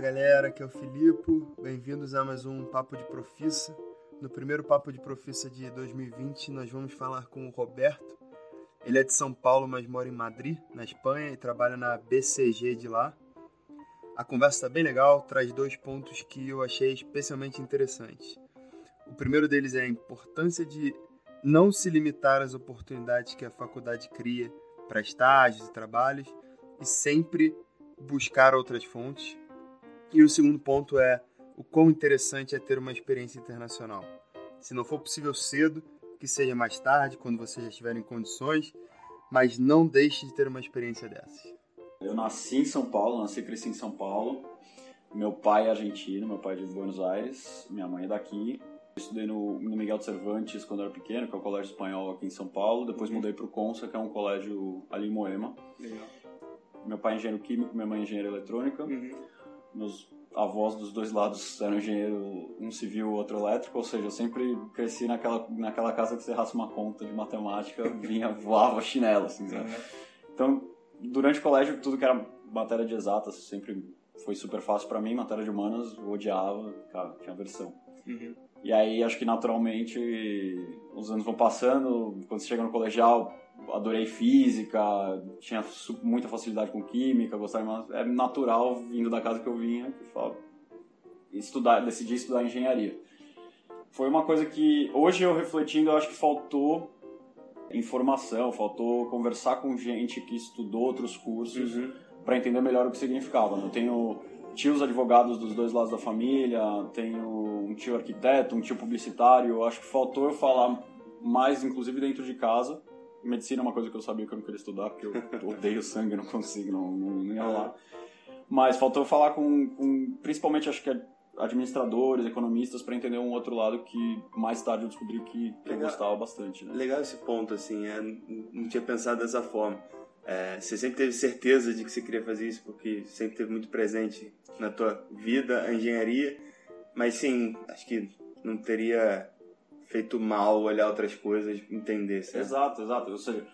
Galera, aqui é o Filipe. Bem-vindos a mais um Papo de Profissa. No primeiro Papo de Profissa de 2020, nós vamos falar com o Roberto. Ele é de São Paulo, mas mora em Madrid, na Espanha, e trabalha na BCG de lá. A conversa está bem legal, traz dois pontos que eu achei especialmente interessantes. O primeiro deles é a importância de não se limitar às oportunidades que a faculdade cria para estágios e trabalhos e sempre buscar outras fontes. E o segundo ponto é o quão interessante é ter uma experiência internacional. Se não for possível cedo, que seja mais tarde, quando você já estiver em condições, mas não deixe de ter uma experiência dessas. Eu nasci em São Paulo, nasci e cresci em São Paulo. Meu pai é argentino, meu pai é de Buenos Aires, minha mãe é daqui. Eu estudei no, no Miguel de Cervantes quando era pequeno, que é o colégio espanhol aqui em São Paulo. Depois uhum. mudei para o Consa, que é um colégio ali em Moema. Legal. Meu pai é engenheiro químico, minha mãe é engenheira eletrônica. Uhum. Meus avós dos dois lados eram engenheiro, um civil, outro elétrico, ou seja, eu sempre cresci naquela, naquela casa que você errasse uma conta de matemática, vinha, voava chinelo, assim, Uhum. Então, durante o colégio, tudo que era matéria de exatas sempre foi super fácil para mim, matéria de humanas, eu odiava, cara, tinha aversão. Uhum. E aí, acho que naturalmente, os anos vão passando, quando você chega no colegial, adorei física, tinha muita facilidade com química, gostava de... é natural vindo da casa que eu vinha que fala, estudar, decidi estudar engenharia. Foi uma coisa que hoje eu refletindo, eu acho que faltou informação, faltou conversar com gente que estudou outros cursos uhum. para entender melhor o que significava. Eu tenho tios advogados dos dois lados da família, tenho um tio arquiteto, um tio publicitário. Eu acho que faltou eu falar mais, inclusive dentro de casa, Medicina é uma coisa que eu sabia que eu não queria estudar, porque eu odeio sangue, não consigo, não, não, ia lá. Mas faltou falar com, com principalmente, acho que administradores, economistas, para entender um outro lado que mais tarde eu descobri que, que eu gostava bastante. Né? Legal esse ponto, assim, é, não tinha pensado dessa forma. É, você sempre teve certeza de que você queria fazer isso, porque sempre teve muito presente na tua vida a engenharia, mas sim, acho que não teria feito mal olhar outras coisas, entender. Certo? Exato, exato. Ou seja,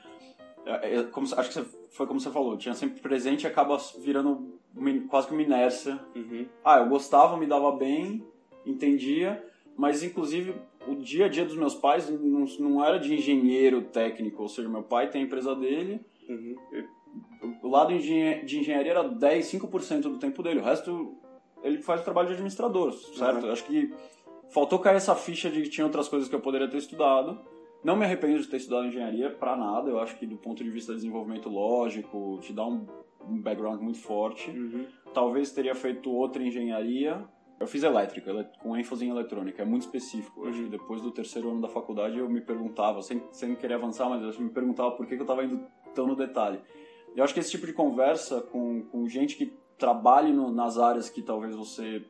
é, é, como, acho que você, foi como você falou, tinha sempre presente e acaba virando quase que uma inércia. Uhum. Ah, eu gostava, me dava bem, entendia, mas inclusive o dia a dia dos meus pais não, não era de engenheiro técnico, ou seja, meu pai tem a empresa dele, uhum. o lado de engenharia era 10, 5% do tempo dele, o resto ele faz o trabalho de administrador, certo? Uhum. Acho que Faltou cair essa ficha de que tinha outras coisas que eu poderia ter estudado. Não me arrependo de ter estudado engenharia para nada. Eu acho que do ponto de vista de desenvolvimento lógico, te dá um, um background muito forte. Uhum. Talvez teria feito outra engenharia. Eu fiz elétrica, com ênfase em eletrônica, é muito específico. Uhum. Acho que depois do terceiro ano da faculdade eu me perguntava, sem, sem querer avançar, mas eu me perguntava por que, que eu estava indo tão no detalhe. Eu acho que esse tipo de conversa com, com gente que trabalhe no, nas áreas que talvez você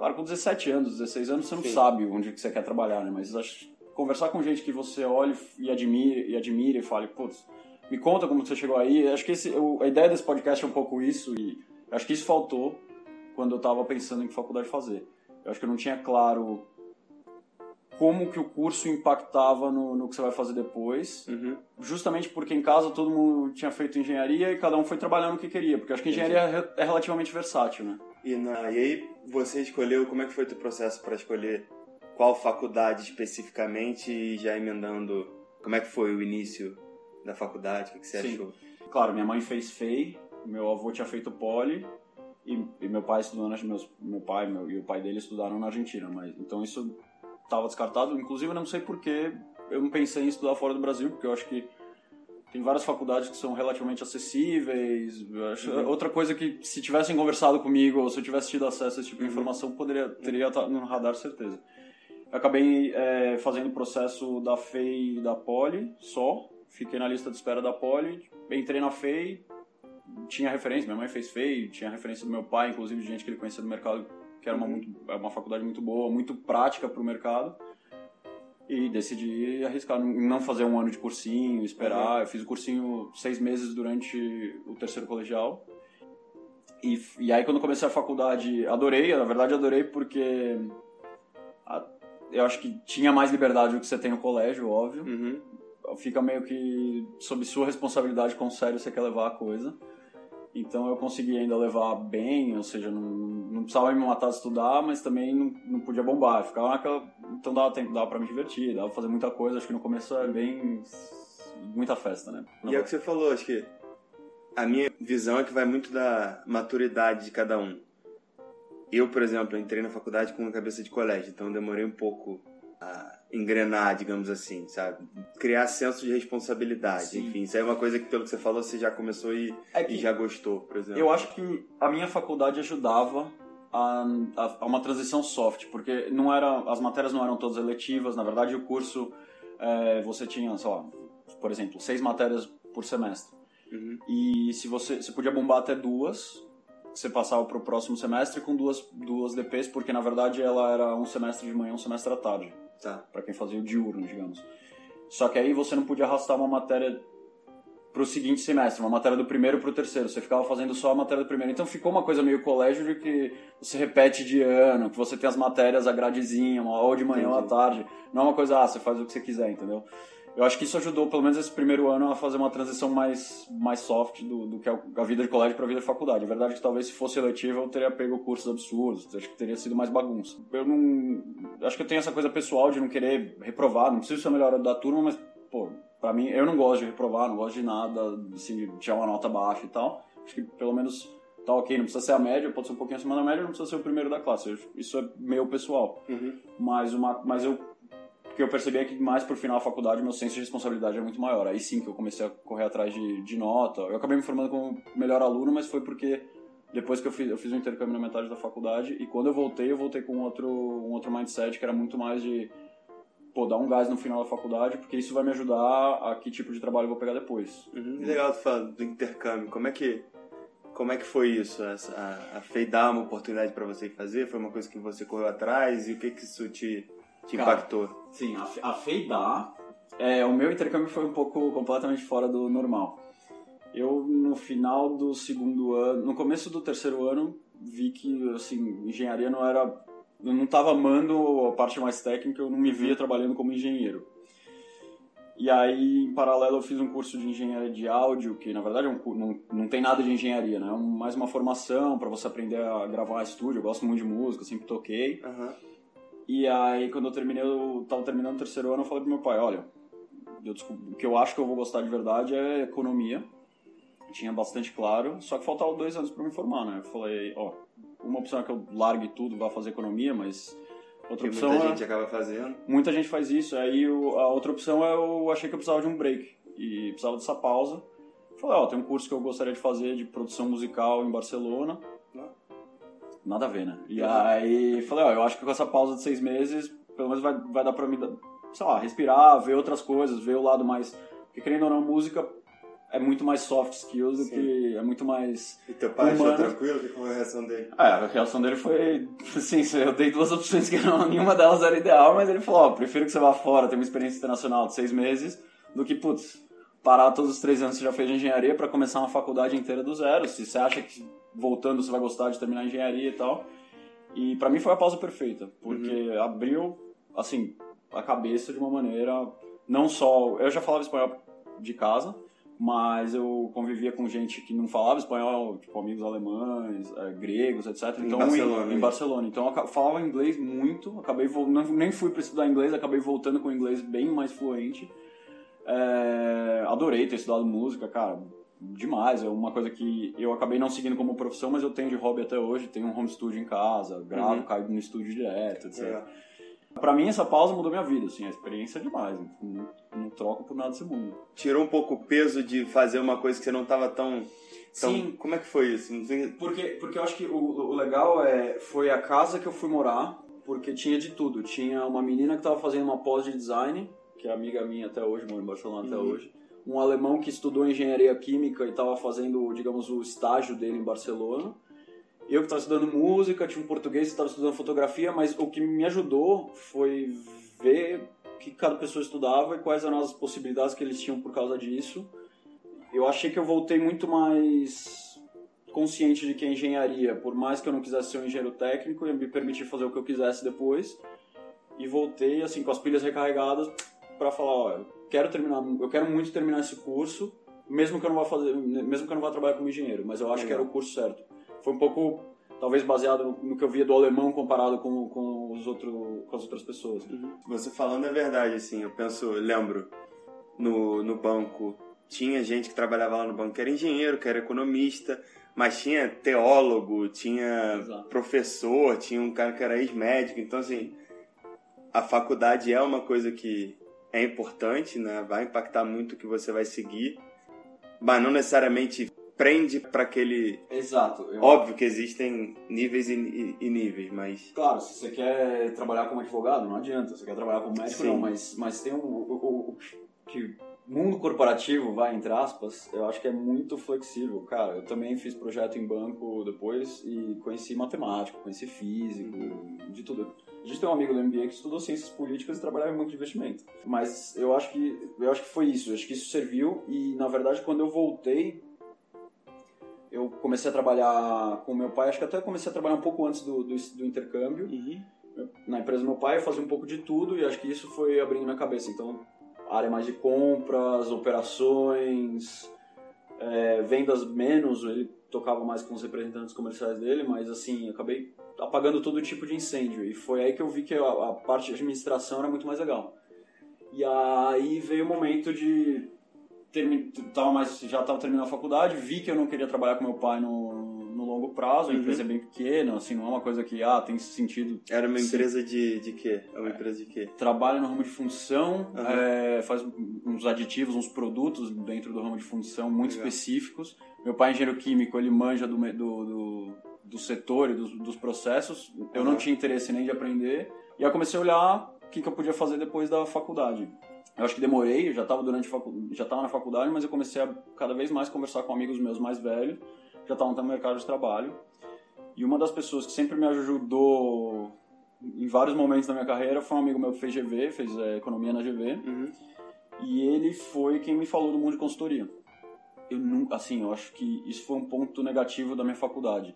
Claro, com 17 anos, 16 anos, você não Sim. sabe onde que você quer trabalhar, né? Mas acho, conversar com gente que você olhe e admire e, admire e fale, putz, me conta como você chegou aí. Acho que esse, a ideia desse podcast é um pouco isso e acho que isso faltou quando eu estava pensando em que faculdade fazer. Eu acho que eu não tinha claro como que o curso impactava no, no que você vai fazer depois, uhum. justamente porque em casa todo mundo tinha feito engenharia e cada um foi trabalhando o que queria, porque acho que engenharia é, é relativamente versátil, né? E, na, e aí você escolheu, como é que foi o teu processo para escolher qual faculdade especificamente e já emendando, como é que foi o início da faculdade, o que, que você Sim. achou? Claro, minha mãe fez FEI, meu avô tinha feito poli e, e meu pai estudou meus, meu pai meu, e o pai dele estudaram na Argentina, mas então isso estava descartado. Inclusive, eu não sei porque eu não pensei em estudar fora do Brasil, porque eu acho que tem várias faculdades que são relativamente acessíveis. Uhum. Outra coisa que, se tivessem conversado comigo ou se eu tivesse tido acesso a esse tipo de uhum. informação, poderia, teria estar no radar, certeza. Eu acabei é, fazendo o processo da FEI e da Poli só. Fiquei na lista de espera da Poli. Entrei na FEI, tinha referência. Minha mãe fez FEI, tinha referência do meu pai, inclusive de gente que ele conhecia do mercado, que era uma, uhum. muito, é uma faculdade muito boa, muito prática para o mercado e decidi arriscar, não fazer um ano de cursinho, esperar. Uhum. Eu fiz o cursinho seis meses durante o terceiro colegial. E, e aí, quando comecei a faculdade, adorei, na verdade, adorei porque a, eu acho que tinha mais liberdade do que você tem no colégio, óbvio. Uhum. Fica meio que sob sua responsabilidade quão sério você quer levar a coisa. Então eu consegui ainda levar bem, ou seja, não, não precisava me matar de estudar, mas também não, não podia bombar. Ficava naquela. Então dava tempo, dava pra me divertir, dava pra fazer muita coisa. Acho que no começo é bem. muita festa, né? E é o que você falou, acho que a minha visão é que vai muito da maturidade de cada um. Eu, por exemplo, entrei na faculdade com uma cabeça de colégio, então demorei um pouco a engrenar, digamos assim, sabe? Criar senso de responsabilidade, Sim. enfim. Isso é uma coisa que, pelo que você falou, você já começou e, é e já gostou, por exemplo. Eu acho que a minha faculdade ajudava a, a, a, uma transição soft, porque não era, as matérias não eram todas eletivas, na verdade o curso, é, você tinha, sei lá, por exemplo, seis matérias por semestre. Uhum. E se você, você podia bombar até duas, você passava para o próximo semestre com duas, duas DPs, porque na verdade ela era um semestre de manhã, um semestre à tarde. Tá. Para quem fazia o diurno, digamos. Só que aí você não podia arrastar uma matéria para o seguinte semestre, uma matéria do primeiro para o terceiro. Você ficava fazendo só a matéria do primeiro. Então ficou uma coisa meio colégio de que você repete de ano, que você tem as matérias a gradezinha, ou de manhã Entendi. ou à tarde. Não é uma coisa, ah, você faz o que você quiser, entendeu? Eu acho que isso ajudou, pelo menos esse primeiro ano, a fazer uma transição mais, mais soft do, do que a vida de colégio para a vida de faculdade. A verdade é que talvez se fosse eletiva eu teria pego cursos absurdos, acho que teria sido mais bagunça. Eu não. Acho que eu tenho essa coisa pessoal de não querer reprovar, não preciso ser o melhor da turma, mas, pô, pra mim, eu não gosto de reprovar, não gosto de nada, assim, tirar uma nota baixa e tal. Acho que pelo menos tá ok, não precisa ser a média, pode ser um pouquinho acima da média, não precisa ser o primeiro da classe. Isso é meu pessoal. Uhum. Mas, uma, mas eu porque eu percebi é que mais pro final da faculdade meu senso de responsabilidade é muito maior. Aí sim que eu comecei a correr atrás de, de nota. Eu acabei me formando como melhor aluno, mas foi porque depois que eu fiz, eu fiz um intercâmbio na metade da faculdade e quando eu voltei, eu voltei com outro, um outro mindset que era muito mais de pô, dar um gás no final da faculdade, porque isso vai me ajudar a que tipo de trabalho eu vou pegar depois. Uhum. Legal tu falar do intercâmbio. Como é que como é que foi isso? Essa, a, a FEI dar uma oportunidade para você fazer? Foi uma coisa que você correu atrás? E o que que isso te te Cara, impactou? Sim, a, a Feidá, é, o meu intercâmbio foi um pouco completamente fora do normal. Eu, no final do segundo ano, no começo do terceiro ano, vi que, assim, engenharia não era... Eu não estava amando a parte mais técnica, eu não me via trabalhando como engenheiro. E aí, em paralelo, eu fiz um curso de engenharia de áudio, que na verdade é um, não, não tem nada de engenharia, né? É mais uma formação para você aprender a gravar estúdio. Eu gosto muito de música, sempre toquei. Uhum. E aí, quando eu terminei, eu tava terminando o terceiro ano, eu falei pro meu pai, olha, eu o que eu acho que eu vou gostar de verdade é economia. Tinha bastante claro, só que faltavam dois anos para me formar, né? Eu falei, ó, uma opção é que eu largue tudo, vá fazer economia, mas outra que opção muita é, gente acaba fazendo. Muita gente faz isso. Aí a outra opção é eu achei que eu precisava de um break e precisava dessa pausa. Falei, ó, tem um curso que eu gostaria de fazer de produção musical em Barcelona nada a ver, né? E aí falei, ó, eu acho que com essa pausa de seis meses, pelo menos vai, vai dar pra mim, sei lá, respirar, ver outras coisas, ver o lado mais. Porque querendo ou não, música é muito mais soft skills do que. é muito mais. E teu pai achou tranquilo? Foi a reação dele? É, a reação dele foi. Assim, eu dei duas opções que não, nenhuma delas era ideal, mas ele falou: ó, prefiro que você vá fora, ter uma experiência internacional de seis meses, do que, putz, parar todos os três anos que você já fez de engenharia para começar uma faculdade inteira do zero. Se você acha que voltando você vai gostar de terminar a engenharia e tal. E para mim foi a pausa perfeita, porque uhum. abriu, assim, a cabeça de uma maneira, não só... Eu já falava espanhol de casa, mas eu convivia com gente que não falava espanhol, tipo amigos alemães, é, gregos, etc. Em então, Barcelona. Em, em, Barcelona. Então eu falava inglês muito, acabei não, nem fui para estudar inglês, acabei voltando com inglês bem mais fluente. É, adorei ter estudado música, cara demais. É uma coisa que eu acabei não seguindo como profissão, mas eu tenho de hobby até hoje. Tenho um home studio em casa, gravo, uhum. caio no estúdio direto, etc. É. Pra mim, essa pausa mudou minha vida, assim, a experiência é demais. Não, não troco por nada desse mundo. Tirou um pouco o peso de fazer uma coisa que você não tava tão... Então, Sim. Como é que foi isso? Porque, porque eu acho que o, o legal é, foi a casa que eu fui morar, porque tinha de tudo. Tinha uma menina que tava fazendo uma pós de design, que é amiga minha até hoje, mora em Barcelona uhum. até hoje um alemão que estudou engenharia química e estava fazendo, digamos, o estágio dele em Barcelona. Eu que estava estudando música, tinha um português que estava estudando fotografia, mas o que me ajudou foi ver o que cada pessoa estudava e quais eram as possibilidades que eles tinham por causa disso. Eu achei que eu voltei muito mais consciente de que a engenharia, por mais que eu não quisesse ser um engenheiro técnico, ia me permitir fazer o que eu quisesse depois. E voltei assim com as pilhas recarregadas para falar, ó, quero terminar, eu quero muito terminar esse curso mesmo que eu não vá fazer, mesmo que eu não vá trabalhar como engenheiro, mas eu acho Legal. que era o curso certo. Foi um pouco talvez baseado no, no, que eu via do alemão comparado com, com, os outro, com as outras pessoas. Uhum. Você falando é verdade, assim, eu penso, eu lembro, no, no banco, tinha gente que trabalhava lá no banco que era engenheiro, que era economista, mas tinha teólogo, tinha Exato. professor, tinha um cara que era ex-médico, então assim, a faculdade é uma coisa que é importante, né? Vai impactar muito o que você vai seguir, mas não necessariamente prende para aquele. Exato. Eu... Óbvio que existem níveis e, e, níveis, mas. Claro, se você quer trabalhar como advogado, não adianta. Se você quer trabalhar como médico, Sim. não. Mas, mas tem um, o, que mundo corporativo, vai, entre aspas, eu acho que é muito flexível. Cara, eu também fiz projeto em banco depois e conheci matemática, conheci físico, de tudo. A gente tem um amigo do MBA que estudou ciências políticas e trabalhava em banco de investimento. Mas eu acho que eu acho que foi isso, eu acho que isso serviu e na verdade quando eu voltei eu comecei a trabalhar com meu pai, acho que até comecei a trabalhar um pouco antes do, do, do intercâmbio. Uhum. Na empresa do meu pai eu fazia um pouco de tudo e acho que isso foi abrindo minha cabeça. Então, área mais de compras, operações, é, vendas menos, ele tocava mais com os representantes comerciais dele, mas assim, acabei apagando todo tipo de incêndio. E foi aí que eu vi que a, a parte de administração era muito mais legal. E aí veio o momento de termi... tava mais, já estava terminando a faculdade, vi que eu não queria trabalhar com meu pai no, no longo prazo, a uhum. empresa é bem pequena, assim, não é uma coisa que, ah, tem sentido. Era uma empresa de, de quê? É uma empresa de quê? Trabalha no ramo de função, uhum. é, faz uns aditivos, uns produtos dentro do ramo de função muito Legal. específicos. Meu pai é engenheiro químico, ele manja do, do, do, do setor e dos, dos processos. Eu uhum. não tinha interesse nem de aprender. E aí comecei a olhar o que, que eu podia fazer depois da faculdade. Eu acho que demorei, eu já estava durante facu... já estava na faculdade, mas eu comecei a cada vez mais conversar com amigos meus mais velhos, já estavam no mercado de trabalho. E uma das pessoas que sempre me ajudou em vários momentos da minha carreira foi um amigo meu que fez GV, fez é, economia na GV. Uhum. E ele foi quem me falou do mundo de consultoria. Eu nunca, assim, eu acho que isso foi um ponto negativo da minha faculdade.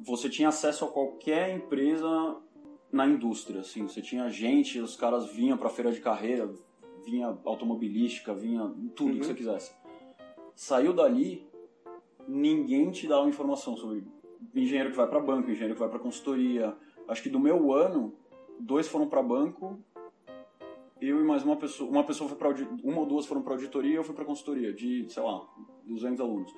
Você tinha acesso a qualquer empresa na indústria, assim, você tinha gente, os caras vinham para feira de carreira, vinha automobilística, vinha tudo uhum. que você quisesse. Saiu dali, ninguém te dava informação sobre engenheiro que vai para banco, engenheiro que vai para consultoria. Acho que do meu ano, dois foram para banco, eu e mais uma pessoa, uma pessoa foi para uma ou duas foram para auditoria, eu fui para consultoria de, sei lá, 200 alunos.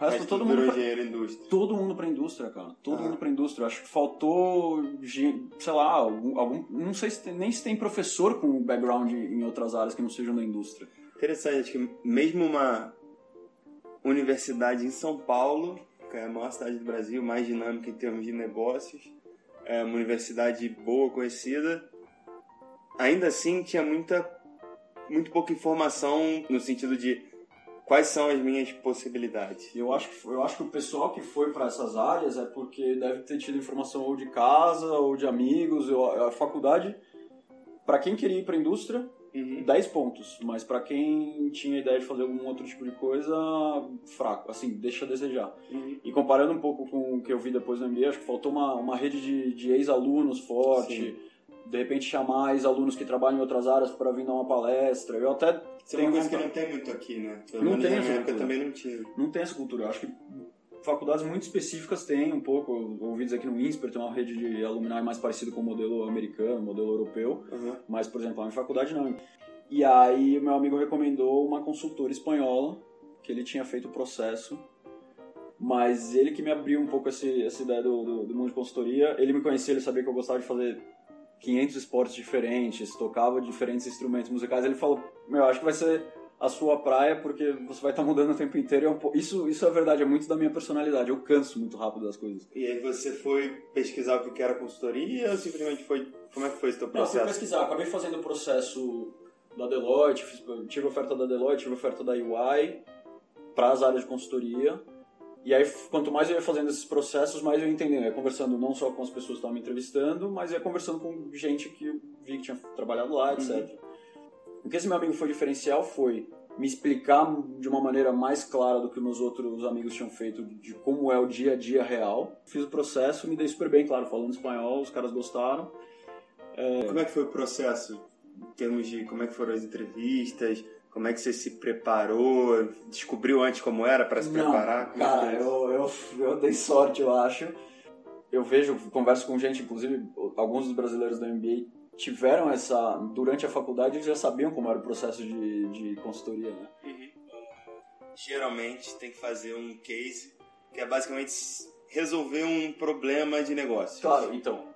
O resto todo mundo. Pra, indústria. Todo mundo pra indústria, cara. Todo ah. mundo pra indústria. Acho que faltou, sei lá, algum. algum não sei se tem, nem se tem professor com background em outras áreas que não sejam da indústria. Interessante, acho que mesmo uma universidade em São Paulo, que é a maior cidade do Brasil, mais dinâmica em termos de negócios, é uma universidade boa, conhecida, ainda assim tinha muita muito pouca informação no sentido de quais são as minhas possibilidades? Eu acho que, eu acho que o pessoal que foi para essas áreas é porque deve ter tido informação ou de casa ou de amigos. a faculdade, para quem queria ir para a indústria, uhum. 10 pontos. Mas para quem tinha ideia de fazer algum outro tipo de coisa, fraco. Assim, deixa a desejar. Uhum. E comparando um pouco com o que eu vi depois no MBA, acho que faltou uma, uma rede de, de ex-alunos forte. Sim. De repente chamar ex-alunos que trabalham em outras áreas para vir dar uma palestra. Eu até isso é uma coisa que não tem muito aqui, né? Pelo não tem essa cultura. também não tinha. Não tem essa cultura. Eu acho que faculdades muito específicas têm um pouco. Eu ouvi dizer que no INSPER tem uma rede de alumni mais parecida com o modelo americano, modelo europeu. Uhum. Mas, por exemplo, a minha faculdade não. E aí, meu amigo recomendou uma consultora espanhola, que ele tinha feito o processo. Mas ele que me abriu um pouco esse, essa ideia do, do, do mundo de consultoria. Ele me conhecia, ele sabia que eu gostava de fazer 500 esportes diferentes, tocava diferentes instrumentos musicais. Ele falou: Meu, acho que vai ser a sua praia porque você vai estar mudando o tempo inteiro. É isso, isso é verdade, é muito da minha personalidade. Eu canso muito rápido das coisas. E aí você foi pesquisar o que era consultoria ou simplesmente foi. Como é que foi esse teu processo? Não, eu fui pesquisar. Acabei fazendo o processo da Deloitte, tive oferta da Deloitte, tive oferta da UI para as áreas de consultoria. E aí, quanto mais eu ia fazendo esses processos, mais eu ia entendendo. Eu ia conversando não só com as pessoas que estavam me entrevistando, mas ia conversando com gente que eu vi que tinha trabalhado lá, etc. Uhum. O que esse meu amigo foi diferencial foi me explicar de uma maneira mais clara do que meus outros amigos tinham feito de como é o dia a dia real. Fiz o processo, me dei super bem, claro, falando espanhol, os caras gostaram. É... Como é que foi o processo? em termos de como é que foram as entrevistas, como é que você se preparou, descobriu antes como era para se Não, preparar? Como é Cara, é? eu, eu, eu dei sorte, eu acho. Eu vejo, converso com gente, inclusive alguns dos brasileiros da NBA tiveram essa. Durante a faculdade eles já sabiam como era o processo de, de consultoria, né? geralmente tem que fazer um case que é basicamente resolver um problema de negócio. Claro, então,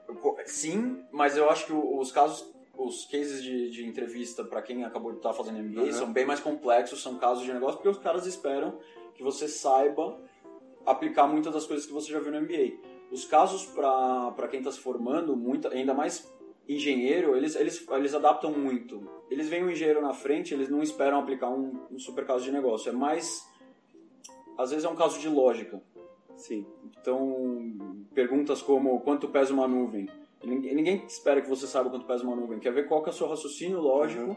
sim, mas eu acho que os casos, os cases de, de entrevista para quem acabou de estar fazendo MBA Uhum. são bem mais complexos, são casos de negócio, porque os caras esperam que você saiba aplicar muitas das coisas que você já viu no MBA. Os casos para quem está se formando, muita, ainda mais engenheiro, eles, eles, eles adaptam muito. Eles veem o engenheiro na frente, eles não esperam aplicar um, um super caso de negócio. É mais. Às vezes é um caso de lógica. Sim. Então, perguntas como quanto pesa uma nuvem. Ninguém, ninguém espera que você saiba quanto pesa uma nuvem. Quer ver qual que é o seu raciocínio lógico. Uhum.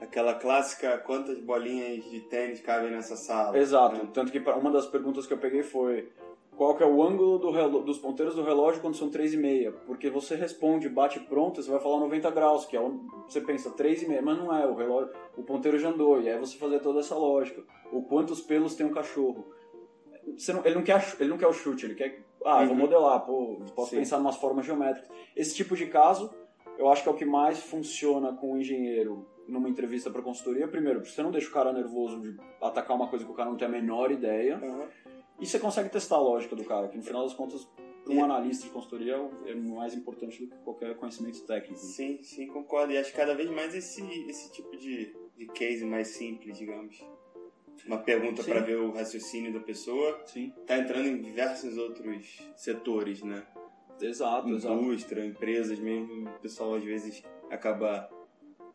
Aquela clássica, quantas bolinhas de tênis cabem nessa sala? Exato. né? Tanto que uma das perguntas que eu peguei foi qual que é o ângulo do dos ponteiros do relógio quando são 3,5? Porque você responde, bate pronto, você vai falar 90 graus, que é onde você pensa 3,5, mas não é, o relógio, o ponteiro já andou, e aí você fazer toda essa lógica. Ou quantos pelos tem um cachorro. Não- ele, não quer, ele não quer o chute, ele quer. Ah, vou Uhum. modelar, pô, posso Sim. pensar em umas formas geométricas. Esse tipo de caso, eu acho que é o que mais funciona com o engenheiro numa entrevista para consultoria. Primeiro, porque você não deixa o cara nervoso de atacar uma coisa que o cara não tem a menor ideia. Uhum. E você consegue testar a lógica do cara, que no final das contas, para E- um analista de consultoria é mais importante do que qualquer conhecimento técnico. Sim, sim, concordo. E acho que cada vez mais esse, esse tipo de, de case mais simples, digamos. Uma pergunta para ver o raciocínio da pessoa. Sim, Tá entrando em diversos outros setores, né? exato, exato. Indústria, empresas mesmo. O pessoal às vezes acaba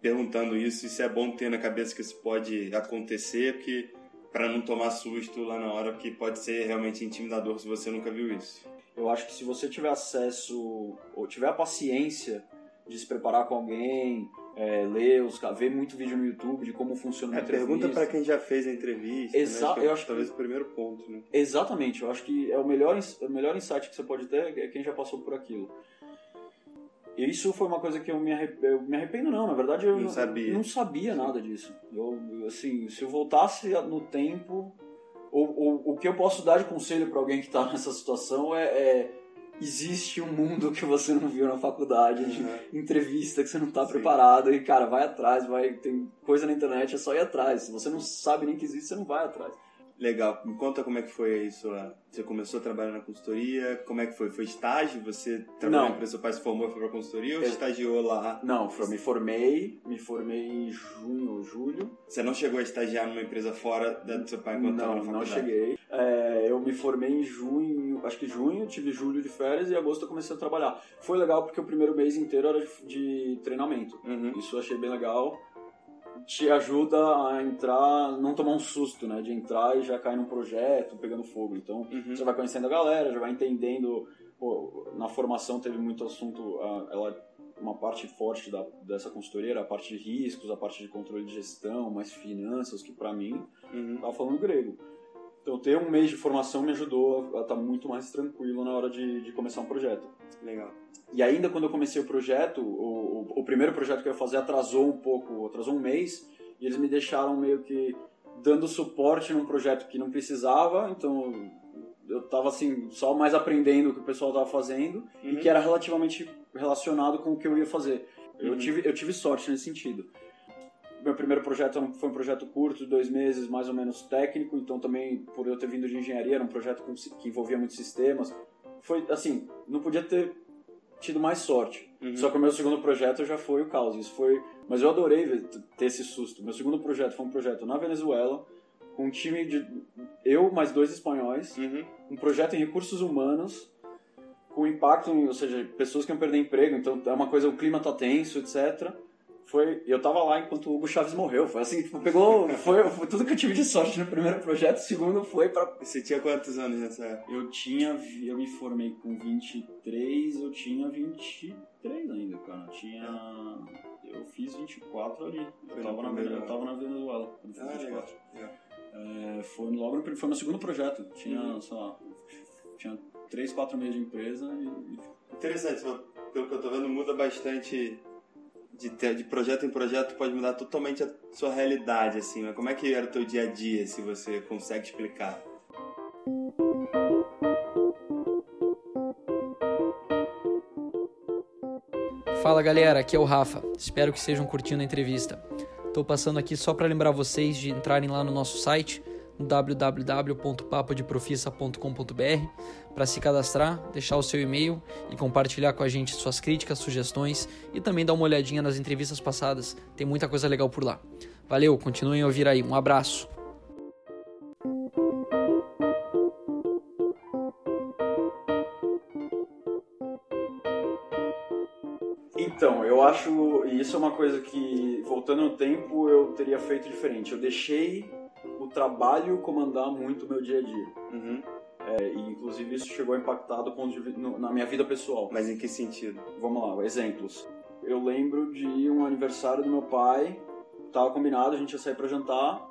perguntando isso. Isso é bom ter na cabeça que isso pode acontecer, porque para não tomar susto lá na hora, porque pode ser realmente intimidador se você nunca viu isso. Eu acho que se você tiver acesso, ou tiver a paciência de se preparar com alguém, é, ler, os, ver muito vídeo no YouTube de como funciona É, pergunta entrevista. para quem já fez a entrevista. Exa- né? que é eu acho que- talvez o primeiro ponto, né? Exatamente, eu acho que é o melhor, o melhor insight que você pode ter é quem já passou por aquilo. E isso foi uma coisa que eu me, arrep- eu me arrependo, não. Na verdade, eu Não sabia. não sabia nada disso. Eu, assim, se eu voltasse no tempo, ou, ou- o que eu posso dar de conselho para alguém que está nessa situação é, é existe um mundo que você não viu na faculdade, de Uhum. entrevista que você não está preparado e cara, vai atrás, vai tem coisa na internet, é só ir atrás. Se você não sabe nem que existe, você não vai atrás. Legal. Me conta como é que foi aí sua... Você começou a trabalhar na consultoria, como é que foi? Foi estágio? Você trabalhou Não. na empresa, seu pai se formou e foi pra consultoria ou Eu- estagiou lá? Não, eu me formei, me formei em junho ou julho. Você não chegou a estagiar numa empresa fora da do seu pai enquanto Não, não cheguei. É, eu me formei em junho, acho que junho, tive julho de férias e agosto eu comecei a trabalhar. Foi legal porque o primeiro mês inteiro era de, de treinamento. Uhum. Isso eu achei bem legal. Te ajuda a entrar, não tomar um susto, né? De entrar e já cair num projeto, pegando fogo. Então, Uhum. você vai conhecendo a galera, já vai entendendo. Pô, na formação teve muito assunto, ela uma parte forte da, dessa consultoria era a parte de riscos, a parte de controle de gestão, mais finanças, que pra mim Uhum. tava falando grego. Então ter um mês de formação me ajudou a estar muito mais tranquilo na hora de, de começar um projeto. Legal. E ainda quando eu comecei o projeto, o, o, o primeiro projeto que eu ia fazer atrasou um pouco, atrasou um mês, e eles me deixaram meio que dando suporte num projeto que não precisava, então eu tava assim, só mais aprendendo o que o pessoal tava fazendo, Uhum. e que era relativamente relacionado com o que eu ia fazer. Eu, Uhum. tive, eu tive sorte nesse sentido. Meu primeiro projeto foi um projeto curto, de dois meses, mais ou menos técnico, então também, por eu ter vindo de engenharia, era um projeto que envolvia muitos sistemas. Foi, assim, não podia ter tido mais sorte. Uhum. Só que o meu segundo projeto já foi o caos. Isso foi... Mas eu adorei ver- ter esse susto. Meu segundo projeto foi um projeto na Venezuela, com um time de... Eu mais dois espanhóis, Uhum. um projeto em recursos humanos com impacto em, ou seja, pessoas que iam perder emprego, então é uma coisa, o clima tá tenso, etc. Foi, eu tava lá enquanto o Hugo Chaves morreu, foi assim, tipo, pegou, foi, foi tudo que eu tive de sorte no primeiro projeto, o segundo foi pra... Você tinha quantos anos nessa época? Eu tinha, eu me formei com 23, eu tinha 23 ainda, cara, eu tinha, eu fiz 24 ali, Foi eu no tava, na, primeiro eu tava na Venezuela, quando fiz Ah, 24. legal. É, foi logo no, foi meu segundo projeto. Tinha, Uhum. sei lá, tinha 3, 4 meses de empresa e. Interessante, pelo que eu tô vendo, muda bastante de, ter, de projeto em projeto pode mudar totalmente a sua realidade, assim. Mas como é que era o teu dia a dia, se você consegue explicar? Fala galera, aqui é o Rafa. Espero que estejam curtindo a entrevista. Estou passando aqui só para lembrar vocês de entrarem lá no nosso site www.papodeprofissa.com.br para se cadastrar, deixar o seu e-mail e compartilhar com a gente suas críticas, sugestões e também dar uma olhadinha nas entrevistas passadas. Tem muita coisa legal por lá. Valeu, continuem a ouvir aí. Um abraço. Então, eu acho, e isso é uma coisa que, voltando no tempo, eu teria feito diferente. Eu deixei o trabalho comandar muito o meu dia a dia. Uhum. É, e inclusive isso chegou a impactar do ponto de, no, na minha vida pessoal. Mas em que sentido? Vamos lá, exemplos. Eu lembro de um aniversário do meu pai, tava combinado, a gente ia sair para jantar.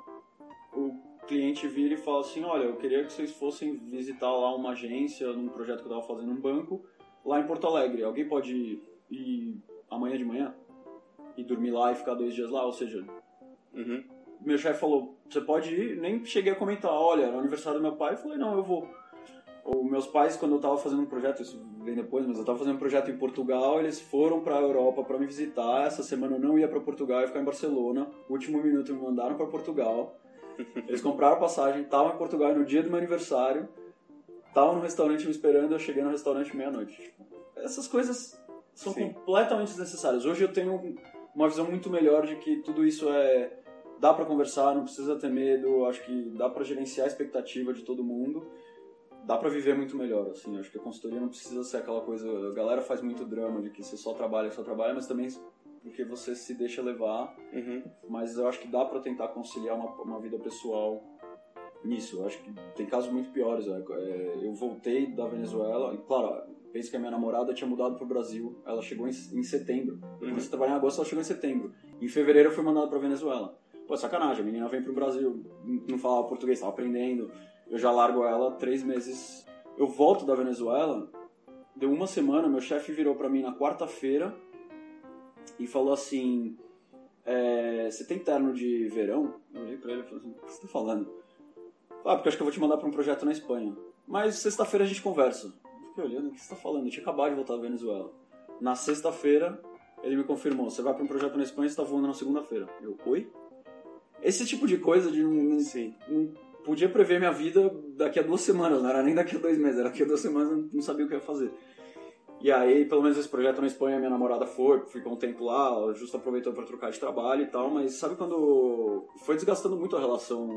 O cliente vira e fala assim: Olha, eu queria que vocês fossem visitar lá uma agência, num projeto que eu tava fazendo num banco, lá em Porto Alegre. Alguém pode ir amanhã de manhã? E dormir lá e ficar dois dias lá? Ou seja, uhum. Meu chefe falou: Você pode ir? Nem cheguei a comentar: Olha, era o aniversário do meu pai. Eu falei: Não, eu vou. Os meus pais, quando eu estava fazendo um projeto, isso vem depois, mas eu estava fazendo um projeto em Portugal, eles foram para a Europa para me visitar. Essa semana eu não ia para Portugal, eu ia ficar em Barcelona. Último minuto me mandaram para Portugal. Eles compraram passagem, estavam em Portugal no dia do meu aniversário, estavam no restaurante me esperando, eu cheguei no restaurante meia-noite. Essas coisas são Sim. completamente desnecessárias. Hoje eu tenho uma visão muito melhor de que tudo isso é dá para conversar, não precisa ter medo, acho que dá para gerenciar a expectativa de todo mundo dá para viver muito melhor, assim. Acho que a consultoria não precisa ser aquela coisa. A galera faz muito drama de que você só trabalha, só trabalha, mas também porque você se deixa levar. Uhum. Mas eu acho que dá para tentar conciliar uma, uma vida pessoal nisso. Eu acho que tem casos muito piores. né? É, eu voltei da Venezuela, e claro, penso que a minha namorada tinha mudado pro Brasil. Ela chegou em, em setembro. Eu comecei a trabalhar em agosto, ela chegou em setembro. Em fevereiro eu fui mandado pra Venezuela. Pô, sacanagem, a menina vem pro Brasil, não falava português, tava aprendendo eu já largo ela três meses. Eu volto da Venezuela, deu uma semana, meu chefe virou para mim na quarta-feira e falou assim: é, Você tem terno de verão? Eu olhei pra ele e falei assim: O que você tá falando? Ah, porque acho que eu vou te mandar pra um projeto na Espanha. Mas sexta-feira a gente conversa. Eu fiquei olhando: O que você tá falando? Eu tinha acabado de voltar da Venezuela. Na sexta-feira, ele me confirmou: Você vai pra um projeto na Espanha e você tá voando na segunda-feira. Eu, oi? Esse tipo de coisa de não, Sim. não podia prever minha vida daqui a duas semanas, não era nem daqui a dois meses, era daqui a duas semanas eu não sabia o que ia fazer. E aí, pelo menos esse projeto na Espanha, minha namorada foi, ficou um tempo lá, ela justo aproveitou para trocar de trabalho e tal, mas sabe quando foi desgastando muito a relação?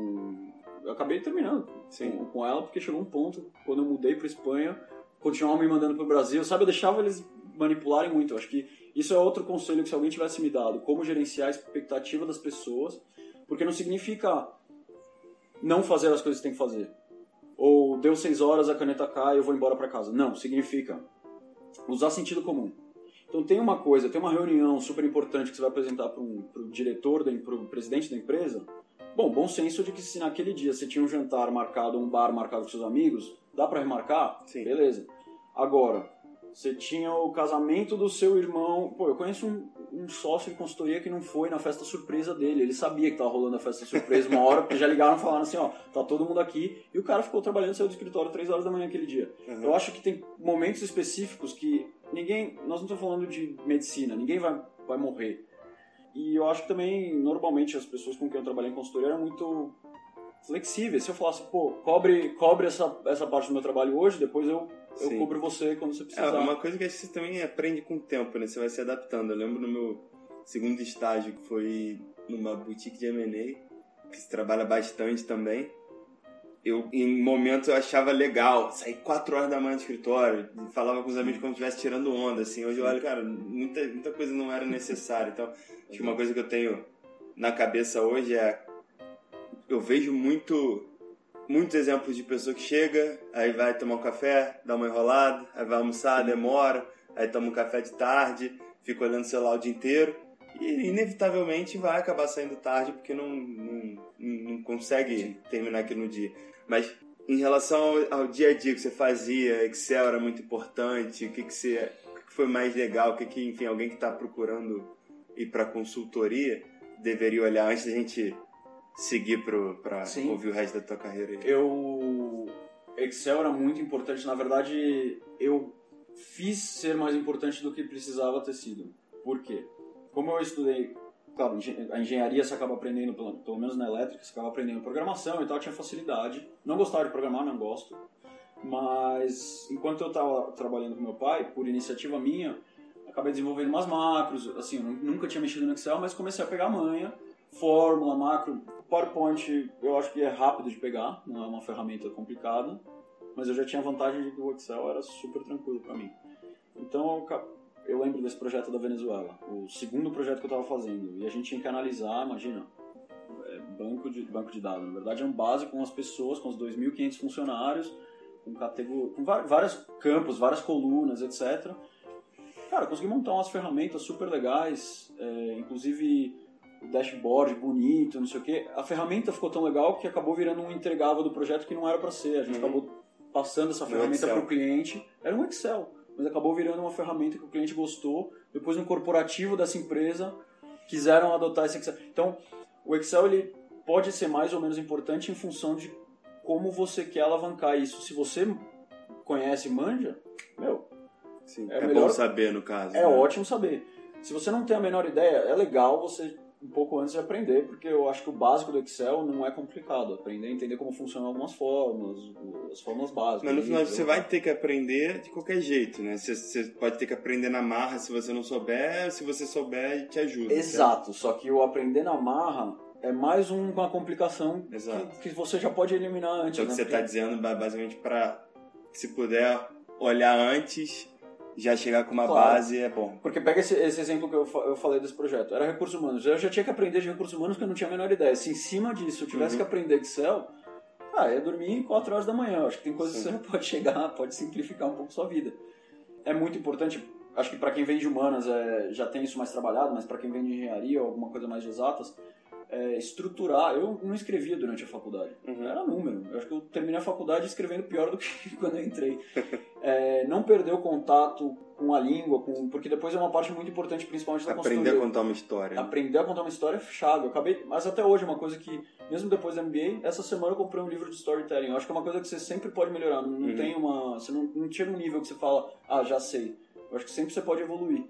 Eu acabei terminando Sim. com, com ela, porque chegou um ponto, quando eu mudei para Espanha, continuavam me mandando pro Brasil, sabe? Eu deixava eles manipularem muito. Eu acho que isso é outro conselho que se alguém tivesse me dado, como gerenciar a expectativa das pessoas, porque não significa não fazer as coisas que tem que fazer. Ou deu seis horas, a caneta cai, eu vou embora para casa. Não, significa usar sentido comum. Então tem uma coisa, tem uma reunião super importante que você vai apresentar para um pro diretor, para o presidente da empresa. Bom, bom senso de que se naquele dia você tinha um jantar marcado, um bar marcado com seus amigos, dá para remarcar? Sim. Beleza. Agora, você tinha o casamento do seu irmão. Pô, eu conheço um, um sócio de consultoria que não foi na festa surpresa dele. Ele sabia que tava rolando a festa surpresa uma hora, porque já ligaram e falaram assim, ó, tá todo mundo aqui. E o cara ficou trabalhando, saiu do escritório três horas da manhã aquele dia. Uhum. Eu acho que tem momentos específicos que ninguém... Nós não estamos falando de medicina, ninguém vai, vai morrer. E eu acho que também, normalmente, as pessoas com quem eu trabalhei em consultoria eram muito flexíveis. Se eu falasse, pô, cobre, cobre essa, essa parte do meu trabalho hoje, depois eu, eu Sim. cubro você quando você É precisar. uma coisa que acho que você também aprende com o tempo, né? Você vai se adaptando. Eu lembro no meu segundo estágio, que foi numa boutique de M&A, que se trabalha bastante também. Eu, em momentos, eu achava legal sair 4 horas da manhã do escritório, falava com os amigos como se estivesse tirando onda, assim. Hoje eu olho, cara, muita, muita coisa não era necessária. Então, acho que uma coisa que eu tenho na cabeça hoje é... Eu vejo muito muitos exemplos de pessoa que chega, aí vai tomar um café, dá uma enrolada, aí vai almoçar, demora, aí toma um café de tarde, fica olhando o celular o dia inteiro e inevitavelmente vai acabar saindo tarde porque não, não, não consegue terminar aquilo no dia. Mas em relação ao, ao dia a dia que você fazia, Excel era muito importante, o que, que, você, o que foi mais legal, o que, que enfim, alguém que está procurando ir para consultoria, deveria olhar antes da gente seguir para ouvir o resto da tua carreira? Aí? Eu Excel era muito importante, na verdade, eu fiz ser mais importante do que precisava ter sido. Por quê? Como eu estudei, claro, a engenharia você acaba aprendendo, pelo, pelo menos na elétrica, você acaba aprendendo programação e tal, tinha facilidade. Não gostava de programar, não gosto. Mas enquanto eu estava trabalhando com meu pai, por iniciativa minha, acabei desenvolvendo umas macros. Assim, eu nunca tinha mexido no Excel, mas comecei a pegar manha, fórmula, macro. PowerPoint eu acho que é rápido de pegar, não é uma ferramenta complicada mas eu já tinha a vantagem de que o Excel era super tranquilo para mim. Então eu lembro desse projeto da Venezuela, o segundo projeto que eu estava fazendo, e a gente tinha que analisar, imagina, é, banco de banco de dados. Na verdade é um base com as pessoas, com os 2.500 funcionários, com, com vários campos, várias colunas, etc. Cara, consegui montar umas ferramentas super legais, é, inclusive dashboard bonito, não sei o que. A ferramenta ficou tão legal que acabou virando um entregável do projeto que não era para ser. A gente uhum. acabou passando essa ferramenta para o cliente. Era um Excel, mas acabou virando uma ferramenta que o cliente gostou. Depois, no corporativo dessa empresa, quiseram adotar esse Excel. Então, o Excel ele pode ser mais ou menos importante em função de como você quer alavancar isso. Se você conhece e manja, meu. Sim, é, é melhor... bom saber no caso. É né? ótimo saber. Se você não tem a menor ideia, é legal você um pouco antes de aprender, porque eu acho que o básico do Excel não é complicado. Aprender a entender como funcionam algumas fórmulas, as fórmulas básicas. Mas no final você vai ter que aprender de qualquer jeito, né? Você, você, pode ter que aprender na marra se você não souber, se você souber, te ajuda. Exato, certo? só que o aprender na marra é mais uma complicação que, que, você já pode eliminar antes. Então o que né? você está dizendo basicamente para, se puder olhar antes já chegar com uma claro. base é bom. Porque pega esse, esse exemplo que eu, eu falei desse projeto. Era recursos humanos. Eu já tinha que aprender de recursos humanos porque eu não tinha a menor ideia. Se em cima disso eu tivesse uhum. que aprender Excel, ah, ia dormir 4 horas da manhã. Acho que tem coisas Sim. que você pode chegar, pode simplificar um pouco sua vida. É muito importante, acho que para quem vem de humanas é, já tem isso mais trabalhado, mas para quem vem de engenharia ou alguma coisa mais de exatas, é, estruturar. Eu não escrevia durante a faculdade, uhum. era número. Eu acho que eu terminei a faculdade escrevendo pior do que quando eu entrei. É, não perder o contato com a língua, com, porque depois é uma parte muito importante, principalmente da Aprender a contar uma história. Aprender a contar uma história é chave. Eu acabei, mas até hoje é uma coisa que, mesmo depois da MBA, essa semana eu comprei um livro de storytelling. Eu acho que é uma coisa que você sempre pode melhorar. Não, não uhum. tem uma, você não, não chega um nível que você fala, ah, já sei. Eu acho que sempre você pode evoluir.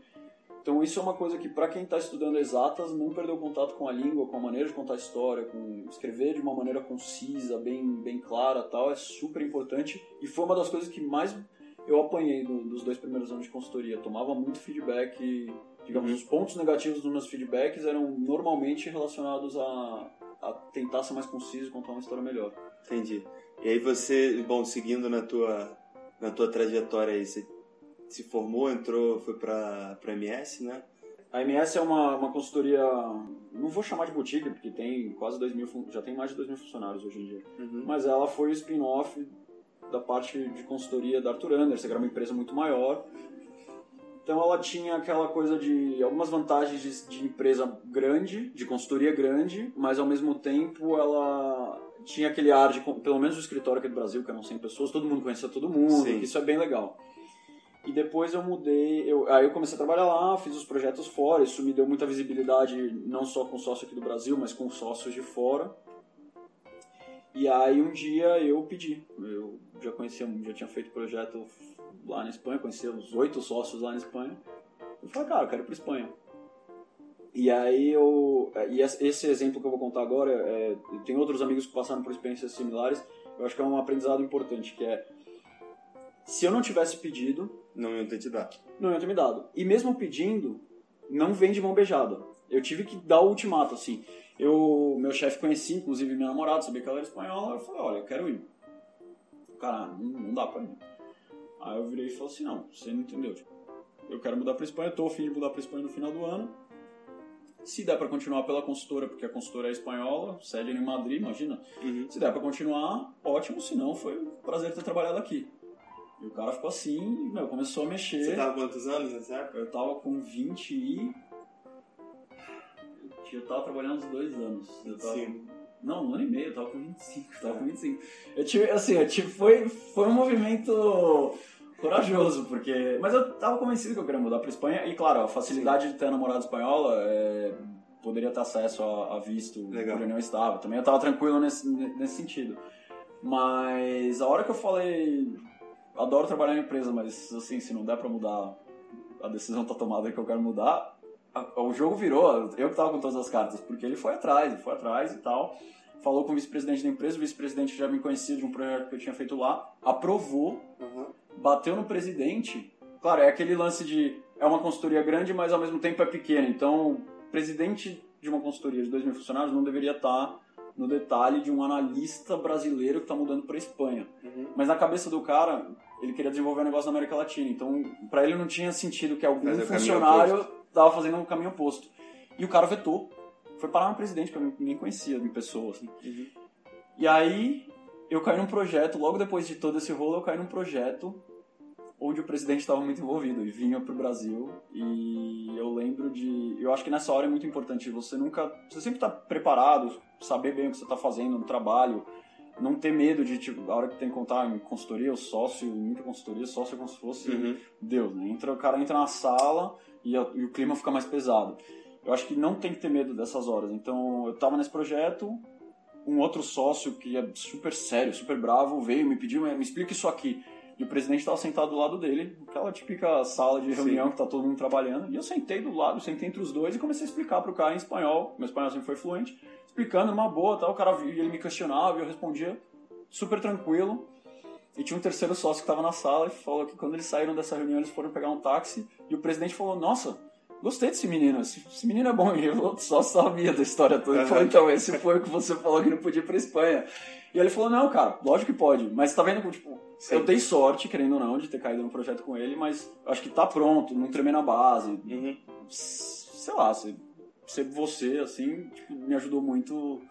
Então isso é uma coisa que para quem está estudando exatas, não perder o contato com a língua, com a maneira de contar a história, com escrever de uma maneira concisa, bem, bem clara, tal, é super importante e foi uma das coisas que mais eu apanhei do, dos dois primeiros anos de consultoria. Tomava muito feedback, e, digamos, uhum. os pontos negativos dos meus feedbacks eram normalmente relacionados a, a tentar ser mais conciso e contar uma história melhor. Entendi. E aí você, bom, seguindo na tua na tua trajetória aí, você se formou, entrou, foi para a MS, né? A MS é uma, uma consultoria, não vou chamar de boutique, porque tem quase 2 mil, já tem mais de 2 mil funcionários hoje em dia. Uhum. Mas ela foi o spin-off da parte de consultoria da Arthur Anderson, que era uma empresa muito maior. Então ela tinha aquela coisa de algumas vantagens de, de, empresa grande, de consultoria grande, mas ao mesmo tempo ela tinha aquele ar de, pelo menos o escritório aqui do Brasil, que eram 100 pessoas, todo mundo conhecia todo mundo, isso é bem legal. E depois eu mudei, eu, aí eu comecei a trabalhar lá, fiz os projetos fora, isso me deu muita visibilidade, não só com sócio aqui do Brasil, mas com sócios de fora. E aí um dia eu pedi, eu já conhecia, já tinha feito projeto lá na Espanha, conhecia os oito sócios lá na Espanha. Eu falei, cara, eu quero ir para Espanha. E aí eu, e esse exemplo que eu vou contar agora, é, tem outros amigos que passaram por experiências similares, eu acho que é um aprendizado importante, que é se eu não tivesse pedido. Não iam ter te dado. Não iam ter me dado. E mesmo pedindo, não vem de mão beijada. Eu tive que dar o ultimato, assim. Eu, meu chefe conhecia, inclusive minha namorada, sabia que ela era espanhola. Eu falei: olha, eu quero ir. Cara, não, não dá pra ir. Aí eu virei e falei assim: não, você não entendeu. Tipo, eu quero mudar pra Espanha, eu tô afim de mudar pra Espanha no final do ano. Se der para continuar pela consultora, porque a consultora é espanhola, sede em Madrid, imagina. Uhum. Se der para continuar, ótimo. Se não, foi um prazer ter trabalhado aqui. E o cara ficou assim, meu, começou a mexer. Você tava quantos anos nessa época? Eu tava com 20 e. Eu tava trabalhando uns dois anos. Eu tava... Sim. Não, um ano e meio, eu tava com 25. Eu tava com 25. Eu tive, assim, eu tive, foi, foi um movimento corajoso, porque. Mas eu tava convencido que eu queria mudar pra Espanha. E claro, a facilidade Sim. de ter a namorada espanhola é... poderia ter acesso a, a visto Legal. por união estável. Também eu tava tranquilo nesse, nesse sentido. Mas a hora que eu falei. Adoro trabalhar em empresa, mas assim, se não der pra mudar, a decisão tá tomada que eu quero mudar, a, o jogo virou. Eu que tava com todas as cartas, porque ele foi atrás, ele foi atrás e tal falou com o vice-presidente da empresa, o vice-presidente já me conhecia de um projeto que eu tinha feito lá, aprovou, uhum. bateu no presidente. Claro, é aquele lance de é uma consultoria grande, mas ao mesmo tempo é pequena. Então, o presidente de uma consultoria de 2 mil funcionários não deveria estar no detalhe de um analista brasileiro que está mudando para Espanha. Uhum. Mas na cabeça do cara, ele queria desenvolver um negócio na América Latina. Então, para ele não tinha sentido que algum funcionário estava fazendo um caminho oposto. E o cara vetou foi parar no presidente, que eu ninguém conhecia de pessoa, assim. Uhum. E aí eu caí num projeto, logo depois de todo esse rolo, eu caí num projeto onde o presidente estava muito envolvido e vinha para o Brasil. E eu lembro de. Eu acho que nessa hora é muito importante você nunca. Você sempre está preparado, saber bem o que você está fazendo no trabalho, não ter medo de, tipo, a hora que tem que contar em consultoria, o sócio, muita consultoria, sócio é como se fosse uhum. Deus, né? Entra, o cara entra na sala e, a, e o clima fica mais pesado. Eu acho que não tem que ter medo dessas horas. Então, eu estava nesse projeto, um outro sócio que é super sério, super bravo, veio me pediu, me explica isso aqui. E o presidente estava sentado do lado dele, aquela típica sala de reunião Sim. que tá todo mundo trabalhando. E eu sentei do lado, sentei entre os dois e comecei a explicar pro cara em espanhol. Meu espanhol sempre foi fluente, explicando numa boa, tal. O cara e ele me questionava e eu respondia super tranquilo. E tinha um terceiro sócio que estava na sala e falou que quando eles saíram dessa reunião eles foram pegar um táxi e o presidente falou: "Nossa, gostei desse menino, esse, esse menino é bom. E eu só sabia da história toda. Ele falou, então, esse foi o que você falou que não podia ir pra Espanha. E ele falou, não, cara, lógico que pode. Mas tá vendo, tipo, Sim. eu dei sorte, querendo ou não, de ter caído no projeto com ele, mas acho que tá pronto, não tremer na base. Uhum. Sei lá, ser, ser você, assim, tipo, me ajudou muito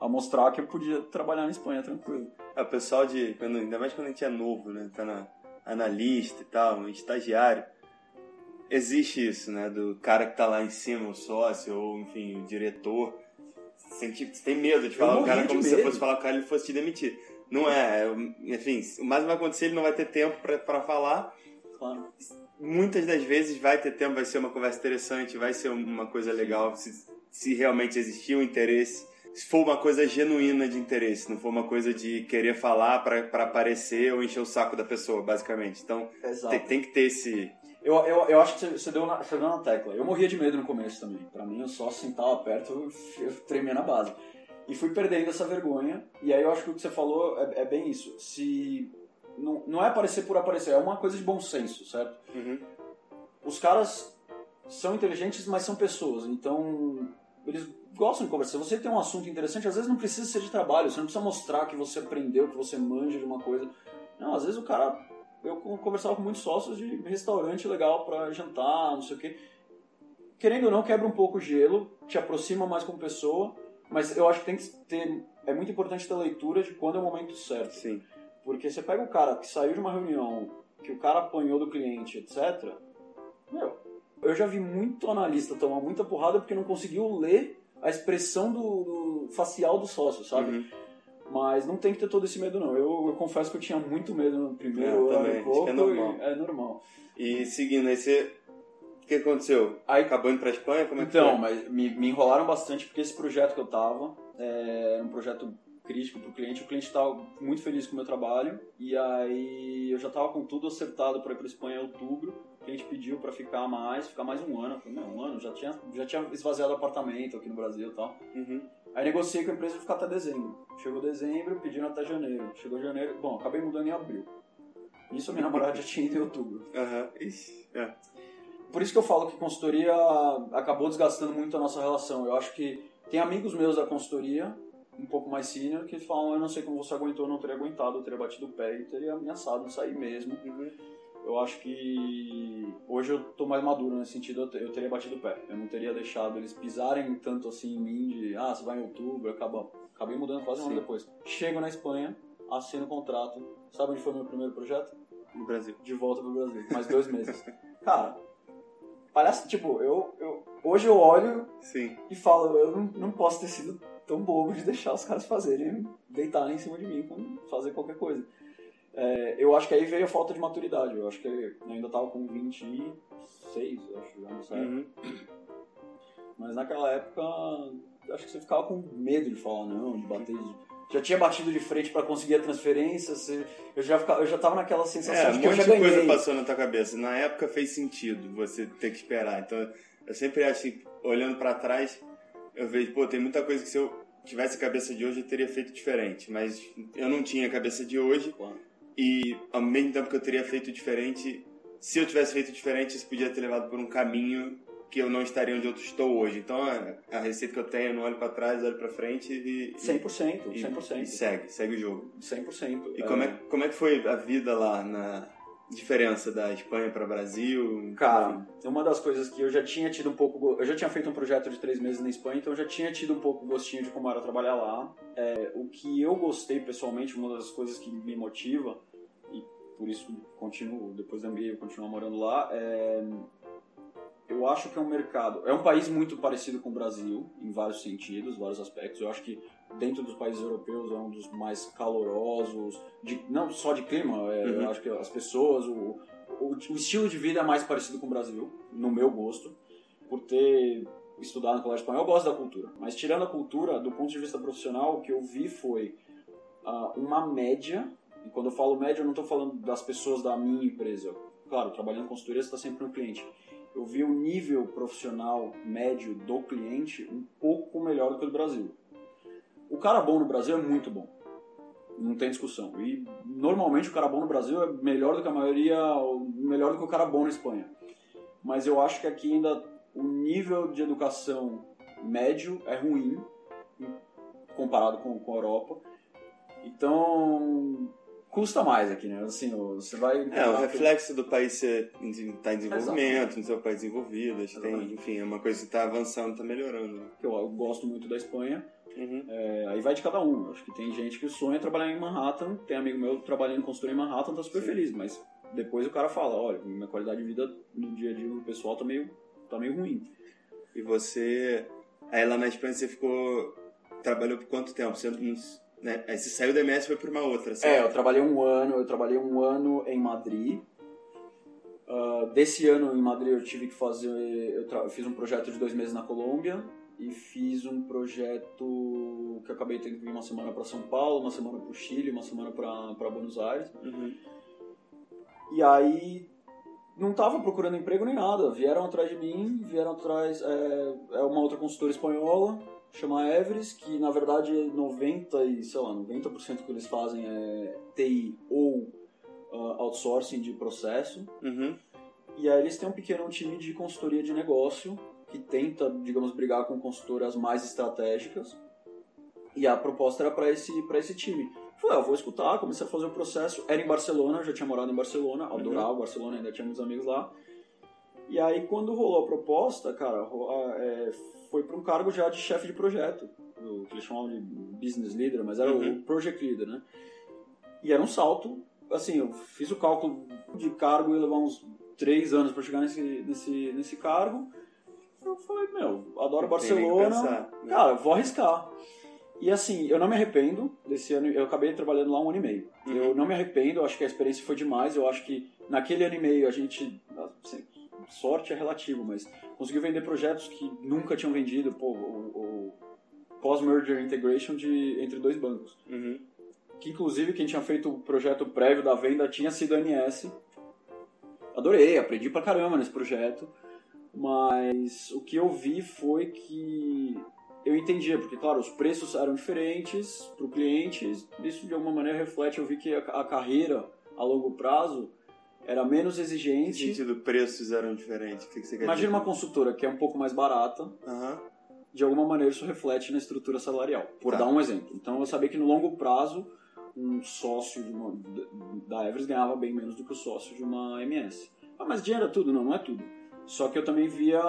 a mostrar que eu podia trabalhar na Espanha tranquilo. É, o pessoal de. Quando, ainda mais quando a gente é novo, né? Tá na analista e tal, um estagiário existe isso, né? Do cara que tá lá em cima, o sócio, ou enfim, o diretor. Você tem medo de falar o cara como se você fosse falar com o cara e ele fosse te demitir. Não é, enfim, o mais vai acontecer, ele não vai ter tempo para falar. Claro. Muitas das vezes vai ter tempo, vai ser uma conversa interessante, vai ser uma coisa legal, se, se realmente existir um interesse. Se for uma coisa genuína de interesse, não for uma coisa de querer falar para aparecer ou encher o saco da pessoa, basicamente. Então, tem, tem que ter esse, eu, eu, eu acho que você deu, na, você deu na tecla. Eu morria de medo no começo também. Pra mim, eu só sentava perto, eu, eu tremia na base. E fui perdendo essa vergonha. E aí eu acho que o que você falou é, é bem isso. Se não, não é aparecer por aparecer, é uma coisa de bom senso, certo? Uhum. Os caras são inteligentes, mas são pessoas. Então, eles gostam de conversar. Se você tem um assunto interessante, às vezes não precisa ser de trabalho. Você não precisa mostrar que você aprendeu, que você manja de uma coisa. Não, às vezes o cara eu conversava com muitos sócios de restaurante legal para jantar, não sei o quê. Querendo ou não, quebra um pouco o gelo, te aproxima mais como pessoa, mas eu acho que tem que ter. É muito importante ter leitura de quando é o momento certo. Sim. Porque você pega o cara que saiu de uma reunião, que o cara apanhou do cliente, etc. Meu, eu já vi muito analista tomar muita porrada porque não conseguiu ler a expressão do, do facial do sócio, sabe? Uhum. Mas não tem que ter todo esse medo, não. Eu, eu confesso que eu tinha muito medo no primeiro é, ano e pouco. É normal. E, é normal. E seguindo, aí você. O que aconteceu? Aí, Acabou indo pra Espanha? Como é então, mas me, me enrolaram bastante porque esse projeto que eu tava é, era um projeto crítico pro cliente. O cliente estava muito feliz com o meu trabalho. E aí eu já tava com tudo acertado para ir pra Espanha em outubro. O cliente pediu para ficar mais, ficar mais um ano. Eu falei, um ano, já tinha, já tinha esvaziado o apartamento aqui no Brasil e tal. Uhum. Aí negociei com a empresa de ficar até dezembro. Chegou dezembro, pedindo até janeiro. Chegou janeiro, bom, acabei mudando em abril. Isso a minha namorada já tinha ido em outubro. Aham, uhum. é. Por isso que eu falo que consultoria acabou desgastando muito a nossa relação. Eu acho que tem amigos meus da consultoria, um pouco mais senior, que falam: eu não sei como você aguentou, eu não teria aguentado, eu teria batido o pé e teria ameaçado de sair mesmo. Uhum eu acho que hoje eu tô mais maduro nesse sentido, eu teria batido o pé. Eu não teria deixado eles pisarem tanto assim em mim de, ah, você vai em outubro, acaba, acabei mudando quase um ano depois. Chego na Espanha, assino o contrato. Sabe onde foi meu primeiro projeto? No Brasil. De volta pro Brasil, mais dois meses. Cara, parece, tipo, eu, eu hoje eu olho Sim. e falo, eu não, não posso ter sido tão bobo de deixar os caras fazerem, deitarem em cima de mim, fazer qualquer coisa. É, eu acho que aí veio a falta de maturidade. Eu acho que eu ainda tava com 26, eu acho, já nessa época. Uhum. Mas naquela época, acho que você ficava com medo de falar não, de bater. Já tinha batido de frente para conseguir a transferência, você- eu, já ficava, eu já tava naquela sensação É, de um que eu monte já de coisa passou na tua cabeça. Na época fez sentido você ter que esperar. Então, eu sempre acho que, olhando pra trás, eu vejo, pô, tem muita coisa que se eu tivesse a cabeça de hoje eu teria feito diferente. Mas eu não tinha a cabeça de hoje Claro. E, ao mesmo tempo que eu teria feito diferente, se eu tivesse feito diferente, isso podia ter levado por um caminho que eu não estaria onde eu estou hoje. Então, a, a receita que eu tenho, eu não olho pra trás, olho pra frente e... 100%, e, 100%. e segue, segue o jogo. 100%. E como é, como é que foi a vida lá na diferença da Espanha para Brasil? Cara, uma das coisas que eu já tinha tido um pouco. Eu já tinha feito um projeto de três meses na Espanha, então eu já tinha tido um pouco gostinho de como era trabalhar lá. É, o que eu gostei pessoalmente, uma das coisas que me motiva, e por isso continuo, depois da MBA eu continuo morando lá, é. Eu acho que é um mercado. É um país muito parecido com o Brasil, em vários sentidos, vários aspectos. Eu acho que dentro dos países europeus é um dos mais calorosos, de, não só de clima, é, Uhum. acho que as pessoas, o, o, o estilo de vida é mais parecido com o Brasil, no meu gosto, por ter estudado no colégio espanhol, eu gosto da cultura. Mas tirando a cultura, do ponto de vista profissional, o que eu vi foi ah, uma média, e quando eu falo média, eu não estou falando das pessoas da minha empresa. Claro, trabalhando em consultoria, você está sempre no cliente. Eu vi o nível profissional médio do cliente um pouco melhor do que o do Brasil. O cara bom no Brasil é muito bom. Não tem discussão. E normalmente o cara bom no Brasil é melhor do que a maioria, melhor do que o cara bom na Espanha. Mas eu acho que aqui ainda o nível de educação médio é ruim comparado com, com a Europa. Então custa mais aqui, né? Assim, você vai É, o reflexo do país ser está em desenvolvimento, Exatamente. no seu país desenvolvido, tem, enfim, é uma coisa que está avançando, está melhorando. né? eu, eu gosto muito da Espanha. Uhum. É, aí vai de cada um. Acho que tem gente que sonha trabalhar em Manhattan, tem amigo meu trabalhando em consultoria em Manhattan, tá super Sim. feliz, mas depois o cara fala, olha, minha qualidade de vida no dia a dia do pessoal tá meio, tá meio ruim. E você, aí lá na Espanha você ficou, trabalhou por quanto tempo? Você, né? Aí você saiu da MS e foi para uma outra, É, certo? eu trabalhei um ano, eu trabalhei um ano em Madrid. Ah, desse ano em Madrid eu tive que fazer, eu, eu fiz um projeto de dois meses na Colômbia e fiz um projeto que acabei tendo que vir uma semana para São Paulo, uma semana para o Chile, uma semana para Buenos Aires. Uhum. E aí não tava procurando emprego nem nada. Vieram atrás de mim, vieram atrás. É, é uma outra consultora espanhola, chama Everest, que na verdade 90 e, sei lá, 90% do que eles fazem é TI ou ah, outsourcing de processo. Uhum. E aí eles têm um pequeno time de consultoria de negócio que tenta, digamos, brigar com consultoras mais estratégicas. E a proposta era para esse, pra esse time. Falei, ah, vou escutar, comecei a fazer o processo. Era em Barcelona, eu já tinha morado em Barcelona, adorava Barcelona, ainda tinha muitos amigos lá. E aí, quando rolou a proposta, cara, é, foi para um cargo já de chefe de projeto, o que eles chamavam de business leader, mas era Uhum. o project leader, né? E era um salto, assim, eu fiz o cálculo de cargo, ia levar uns três anos para chegar nesse, nesse, nesse cargo. Eu falei, meu, adoro Barcelona, pensar, né? cara, vou arriscar. E assim, eu não me arrependo desse ano, eu acabei trabalhando lá um ano e meio. Uhum. Eu não me arrependo, eu acho que a experiência foi demais, eu acho que naquele ano e meio a gente, assim, sorte é relativo, mas conseguiu vender projetos que nunca tinham vendido, pô, o, o pós-merger integration de, entre dois bancos. Uhum. Que inclusive quem tinha feito o projeto prévio da venda tinha sido a NS. Adorei, aprendi pra caramba nesse projeto. Mas o que eu vi foi que eu entendia, porque claro, os preços eram diferentes para o cliente, isso de alguma maneira reflete, eu vi que a, carreira a longo prazo era menos Em que exigente. sentido preços eram diferentes? Que Imagina dizer? uma consultora que é um pouco mais barata, Aham. de alguma maneira isso reflete na estrutura salarial, por Tá. dar um exemplo. Então eu sabia que no longo prazo um sócio de uma, da Everest ganhava bem menos do que o sócio de uma MS. Ah, mas dinheiro é tudo? Não, não é tudo. Só que eu também via.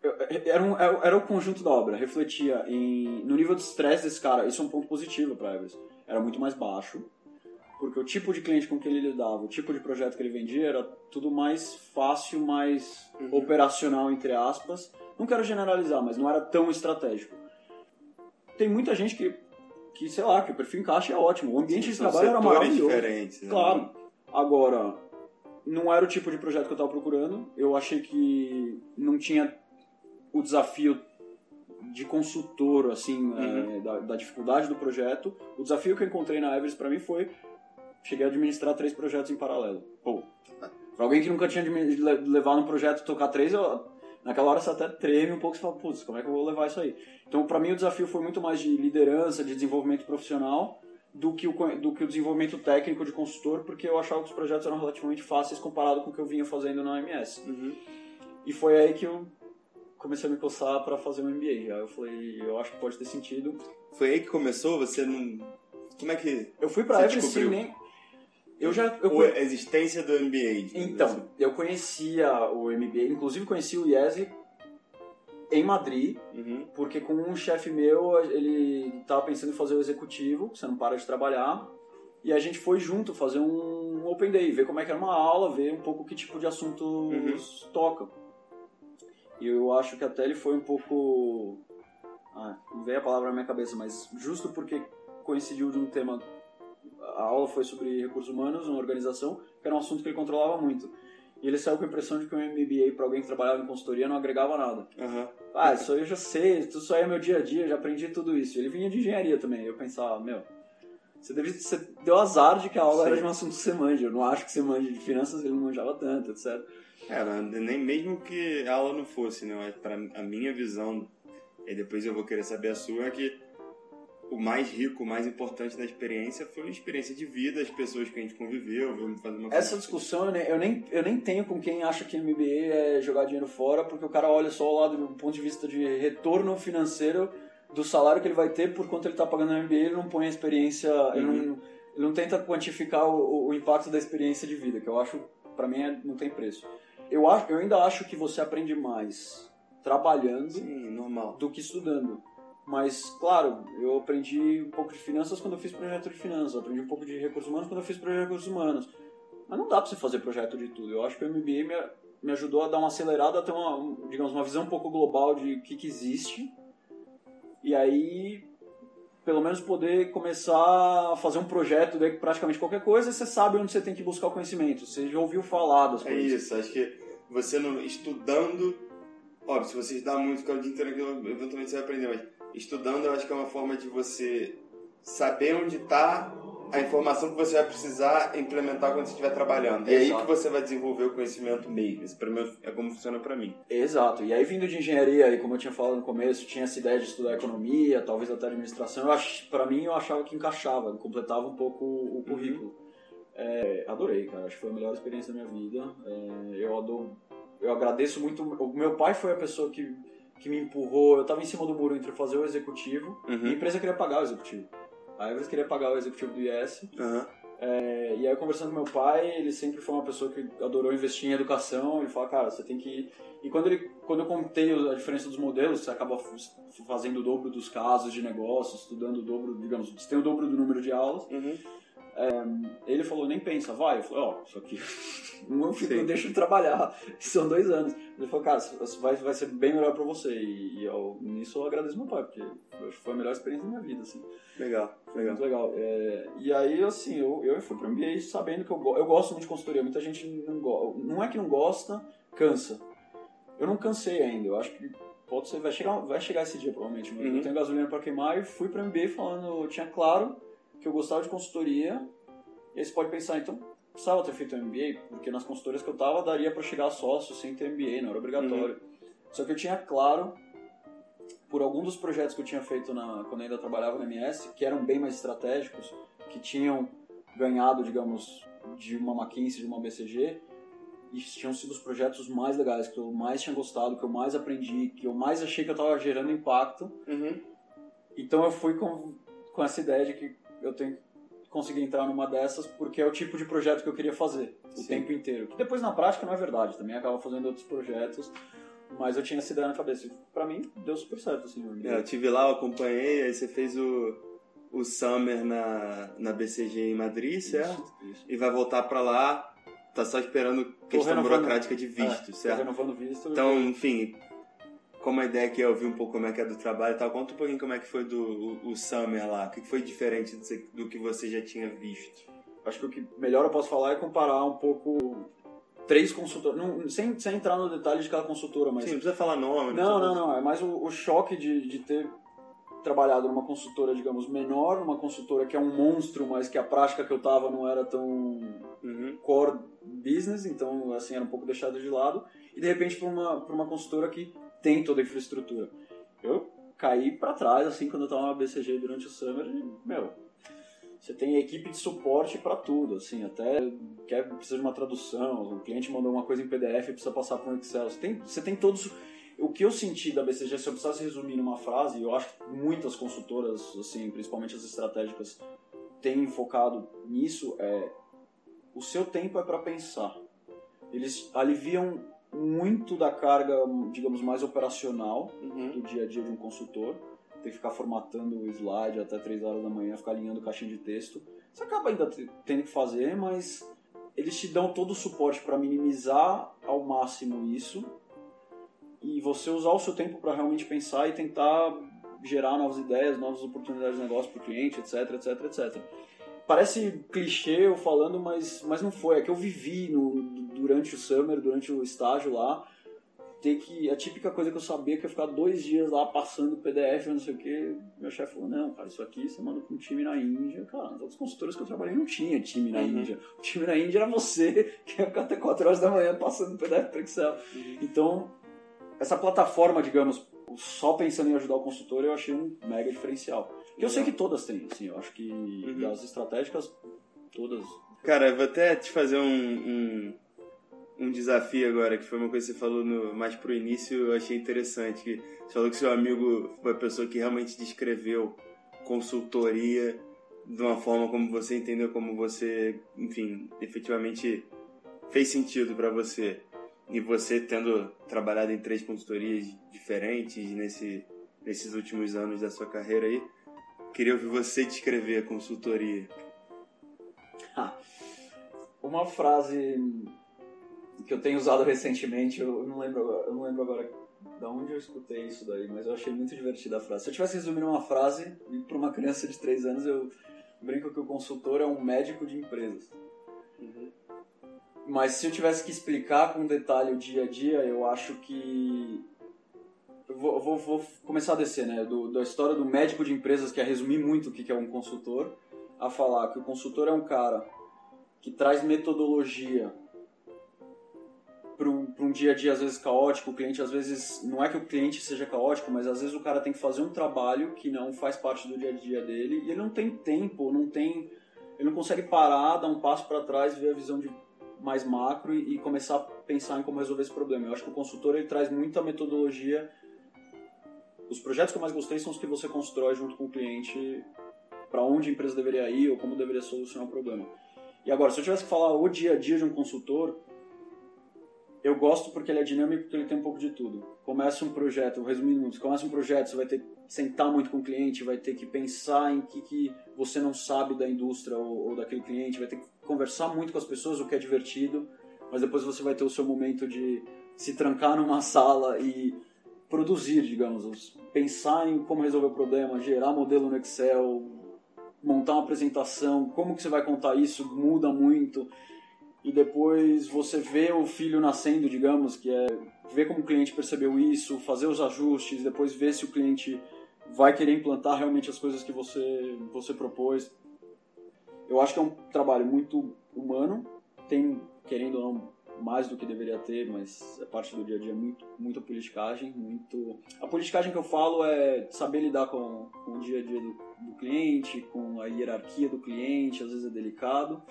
eu- Era, um, era o conjunto da obra, refletia em, no nível de estresse desse cara. Isso é um ponto positivo para Everest. Era muito mais baixo, porque o tipo de cliente com que ele lidava, o tipo de projeto que ele vendia era tudo mais fácil, mais Uhum. operacional, entre aspas. Não quero generalizar, mas não era tão estratégico. Tem muita gente que, que, sei lá, que o perfil encaixa é ótimo. O ambiente Sim, de trabalho era maravilhoso. diferentes. né? Claro. Agora, não era o tipo de projeto que eu estava procurando. Eu achei que não tinha o desafio de consultor, assim, Uhum. é, da, da dificuldade do projeto. O desafio que eu encontrei na Everest para mim foi cheguei a administrar três projetos em paralelo. Pô, pra alguém que nunca tinha levado um projeto tocar três, eu, naquela hora você até treme um pouco e fala, putz, como é que eu vou levar isso aí? Então, para mim, o desafio foi muito mais de liderança, de desenvolvimento profissional, do que, o, do que o desenvolvimento técnico de consultor, porque eu achava que os projetos eram relativamente fáceis comparado com o que eu vinha fazendo na OMS. Uhum. E foi aí que eu comecei a me coçar para fazer um MBA. Aí eu falei, eu acho que pode ter sentido. Foi aí que começou? Você não. Como é que. Eu fui Você Everest sem nem... Eu já... Eu a existência do MBA? digamos assim. Então, eu conhecia o MBA, inclusive conheci o IESE em Madrid, Uhum. porque com um chefe meu, ele tava pensando em fazer o executivo, você não para de trabalhar, e a gente foi junto fazer um Open Day, ver como é que era uma aula, ver um pouco que tipo de assuntos toca. E eu acho que até ele foi um pouco... Ah, não veio a palavra na minha cabeça, mas justo porque coincidiu de um tema... A aula foi sobre recursos humanos, uma organização, que era um assunto que ele controlava muito. E ele saiu com a impressão de que um MBA para alguém que trabalhava em consultoria não agregava nada. Aham. Ah, isso aí eu já sei, isso aí é meu dia a dia, já aprendi tudo isso. Ele vinha de engenharia também. Eu pensava, meu, você, deve, você deu azar de que a aula Sim. era de um assunto que você manja. Eu não acho que você manja de finanças, ele não manjava tanto, etc. É, nem mesmo que a aula não fosse, né? Mas Pra a minha visão, e depois eu vou querer saber a sua, é que o mais rico, o mais importante da experiência foi a experiência de vida, as pessoas que a gente conviveu, vamos fazer uma Essa discussão eu nem, eu, nem, eu nem tenho com quem acha que MBA é jogar dinheiro fora, porque o cara olha só o lado do ponto de vista de retorno financeiro do salário que ele vai ter por quanto ele está pagando no MBA, ele não põe a experiência, ele, não, ele não tenta quantificar o, o impacto da experiência de vida, que eu acho, pra mim, é- não tem preço. Eu, acho, eu ainda acho que você aprende mais trabalhando Sim, normal. do que estudando. Mas, claro, eu aprendi um pouco de finanças quando eu fiz projeto de finanças, eu aprendi um pouco de recursos humanos quando eu fiz projeto de recursos humanos. Mas não dá pra você fazer projeto de tudo. Eu acho que o MBA me, me ajudou a dar uma acelerada, a ter uma, um- digamos, uma visão um pouco global de o que, que existe. E aí, pelo menos poder começar a fazer um projeto de praticamente qualquer coisa, você sabe onde você tem que buscar o conhecimento. Você já ouviu falar das É coisas. isso, acho que você não estudando, óbvio, se você estudar muito, ficar o dia inteiro eventualmente você vai aprender, mas estudando eu acho que é uma forma de você saber onde está a informação que você vai precisar implementar quando você estiver trabalhando. E é aí que você vai desenvolver o conhecimento mesmo. Esse pelo menos é como funciona pra mim. Exato. E aí, vindo de engenharia, e como eu tinha falado no começo, tinha essa ideia de estudar economia, talvez até administração. Eu ach... Para mim, eu achava que encaixava, completava um pouco o currículo. É, adorei, cara. Acho que foi a melhor experiência da minha vida. É, eu adoro, eu agradeço muito. O meu pai foi a pessoa que, que me empurrou. Eu estava em cima do muro entre fazer o executivo e a empresa queria pagar o executivo. A Everest queria pagar o executivo do IS. Aham. É, e aí, conversando com meu pai, ele sempre foi uma pessoa que adorou investir em educação. Ele fala, cara, você tem que. E quando, ele, quando eu contei a diferença dos modelos, você acaba fazendo o dobro dos casos de negócio, estudando o dobro, digamos, você tem o dobro do número de aulas. Uhum. Ele falou, nem pensa, vai. Eu falei, ó, isso aqui não, fico, não deixa de trabalhar, são dois anos. Ele falou, cara, vai, vai ser bem melhor pra você. E, e eu, nisso eu agradeço meu pai, porque eu acho que foi a melhor experiência da minha vida, assim. Legal, legal. Muito legal. É, e aí, assim, eu, eu fui pro MBA sabendo que eu, eu gosto muito de consultoria. Muita gente não gosta. Não é que não gosta, cansa. Eu não cansei ainda. Eu acho que pode ser, vai chegar, vai chegar esse dia, provavelmente. Mas Uhum. Eu tenho gasolina pra queimar e fui pro MBA falando, eu tinha claro que eu gostava de consultoria. E aí você pode pensar, então, precisava ter feito MBA, porque nas consultorias que eu tava daria pra chegar a sócio sem ter MBA, não era obrigatório. Só que eu tinha claro por algum dos projetos que eu tinha feito na, quando eu ainda trabalhava na MS, que eram bem mais estratégicos, que tinham ganhado, digamos, de uma McKinsey, de uma BCG, e tinham sido os projetos mais legais, que eu mais tinha gostado, que eu mais aprendi, que eu mais achei que eu estava gerando impacto. Uhum. Então eu fui com, com essa ideia de que eu tenho que conseguir entrar numa dessas, porque é o tipo de projeto que eu queria fazer o Sim. tempo inteiro. Que depois na prática não é verdade, também acaba fazendo outros projetos, mas eu tinha essa ideia na cabeça. Pra mim deu super certo, assim. É, eu tive lá, eu acompanhei, aí você fez o, o Summer na, na BCG em Madrid, certo? Isso, isso. E vai voltar pra lá, tá só esperando questão burocrática de visto, É, certo? renovando visto. Então, enfim, trocou uma ideia aqui, eu vi um pouco como é que é do trabalho e tal. Conta um pouquinho como é que foi do o, o Summer lá. O que foi diferente do, que você já tinha visto? Acho que o que melhor eu posso falar é comparar um pouco três consultoras, não, sem, sem entrar no detalhe de cada consultora, mas... Sim, não precisa falar nome. Não, não, não, é mais o, o choque de, de ter trabalhado numa consultora, digamos, menor, numa consultora que é um monstro, mas que a prática que eu tava não era tão uhum. core business, então, assim, era um pouco deixado de lado, e de repente para uma, pra uma consultora que tem toda a infraestrutura. Eu caí para trás, assim, quando eu tava na BCG durante o summer, e, meu, você tem equipe de suporte para tudo, assim, até quer precisa de uma tradução, o cliente mandou uma coisa em PDF e precisa passar para um Excel. Você tem, você tem todos o que eu senti da BCG, se eu precisasse resumir numa frase, eu acho que muitas consultoras, assim, principalmente as estratégicas, têm focado nisso, é o seu tempo é para pensar. Eles aliviam muito da carga, digamos, mais operacional uhum. do dia a dia de um consultor. Tem que ficar formatando o slide até 3 horas da manhã, ficar alinhando caixinha de texto. Você acaba ainda tendo que fazer, mas eles te dão todo o suporte para minimizar ao máximo isso e você usar o seu tempo para realmente pensar e tentar gerar novas ideias, novas oportunidades de negócio para o cliente, etc, etc, etc. Parece clichê eu falando, mas, mas não foi. É que eu vivi no, durante o summer, durante o estágio lá, ter que. A típica coisa que eu sabia que ia ficar dois dias lá passando PDF, não sei o que. Meu chefe falou: não, cara, isso aqui você manda para um time na Índia. Cara, nas outras consultoras que eu trabalhei não tinha time na uhum. Índia. O time na Índia era você, que ia ficar até 4 horas da manhã passando PDF para Excel. Uhum. Então, essa plataforma, digamos, só pensando em ajudar o consultor, eu achei um mega diferencial. Que eu sei que todas têm, assim, eu acho que uhum. das estratégicas, todas. Cara, eu vou até te fazer um, um, um, desafio agora, que foi uma coisa que você falou no, mais pro início, eu achei interessante. Que você falou que seu amigo foi a pessoa que realmente descreveu consultoria de uma forma como você entendeu, como você, enfim, efetivamente fez sentido para você. E você tendo trabalhado em três consultorias diferentes nesse, nesses últimos anos da sua carreira aí, queria ouvir você descrever a consultoria. Uma frase que eu tenho usado recentemente, eu não lembro, eu não lembro agora de onde eu escutei isso daí, mas eu achei muito divertida a frase. Se eu tivesse resumindo uma frase, para uma criança de 3 anos, eu brinco que o consultor é um médico de empresas. Uhum. Mas se eu tivesse que explicar com detalhe o dia a dia, eu acho que. Vou, vou, vou começar a descer, né? Do, da história do médico de empresas, que é resumir muito o que é um consultor, a falar que o consultor é um cara que traz metodologia para um, um, dia a dia às vezes caótico, o cliente às vezes, não é que o cliente seja caótico, mas às vezes o cara tem que fazer um trabalho que não faz parte do dia a dia dele e ele não tem tempo, não tem, ele não consegue parar, dar um passo para trás, ver a visão de mais macro e, e, começar a pensar em como resolver esse problema. Eu acho que o consultor ele traz muita metodologia. Os projetos que eu mais gostei são os que você constrói junto com o cliente para onde a empresa deveria ir ou como deveria solucionar o problema. E agora, se eu tivesse que falar o dia a dia de um consultor, eu gosto porque ele é dinâmico, porque ele tem um pouco de tudo. Começa um projeto, resumindo, começa um projeto, você vai ter que sentar muito com o cliente, vai ter que pensar em que, que você não sabe da indústria ou, ou daquele cliente, vai ter que conversar muito com as pessoas, o que é divertido, mas depois você vai ter o seu momento de se trancar numa sala e produzir, digamos, pensar em como resolver o problema, gerar modelo no Excel, montar uma apresentação, como que você vai contar isso, muda muito e depois você vê o filho nascendo, digamos, que é ver como o cliente percebeu isso, fazer os ajustes, depois ver se o cliente vai querer implantar realmente as coisas que você você propôs. Eu acho que é um trabalho muito humano, tem querendo ou não mais do que deveria ter, mas é parte do dia a dia muito muita politicagem, muito a politicagem que eu falo é saber lidar com, com o dia a dia do, do cliente, com a hierarquia do cliente, às vezes é delicado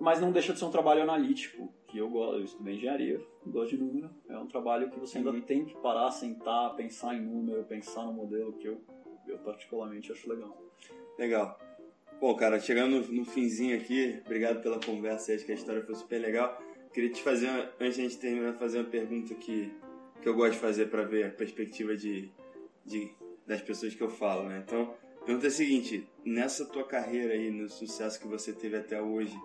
mas não deixa de ser um trabalho analítico, que eu gosto, eu estudei engenharia, gosto de número, é um trabalho que você ainda tem que parar, sentar, pensar em número, pensar no modelo, que eu, eu particularmente acho legal. Legal. Bom, cara, chegando no, no finzinho aqui, obrigado pela conversa, acho que a história foi super legal. Queria te fazer, antes de a gente terminar, fazer uma pergunta que, que eu gosto de fazer para ver a perspectiva de, de, das pessoas que eu falo, né? Então, a pergunta é a seguinte, nessa tua carreira aí, no sucesso que você teve até hoje,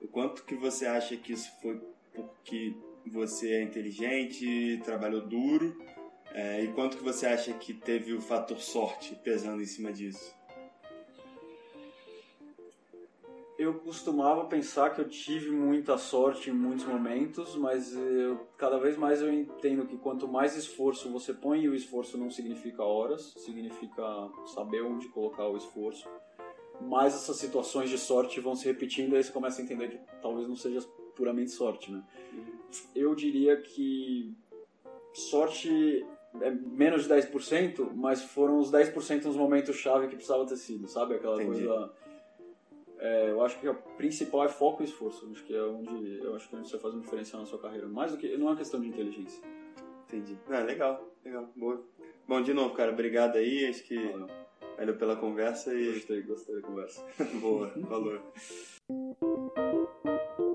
o quanto que você acha que isso foi porque você é inteligente, trabalhou duro, É, e quanto que você acha que teve o fator sorte pesando em cima disso? Eu costumava pensar que eu tive muita sorte em muitos momentos, mas eu, cada vez mais eu entendo que quanto mais esforço você põe, e o esforço não significa horas, significa saber onde colocar o esforço, mais essas situações de sorte vão se repetindo e aí você começa a entender que talvez não seja puramente sorte, né? Eu diria que sorte é menos de 10%, mas foram os 10% nos momentos chave que precisava ter sido, sabe? Aquela Entendi. coisa é, eu acho que o principal é foco e esforço. Acho que é onde eu acho que é onde você faz uma diferença na sua carreira. Mais do que não é uma questão de inteligência. Entendi. Ah, legal, legal, boa. Bom, de novo, cara, obrigado aí. Acho que valeu, valeu pela conversa e gostei, gostei da conversa. boa, valor.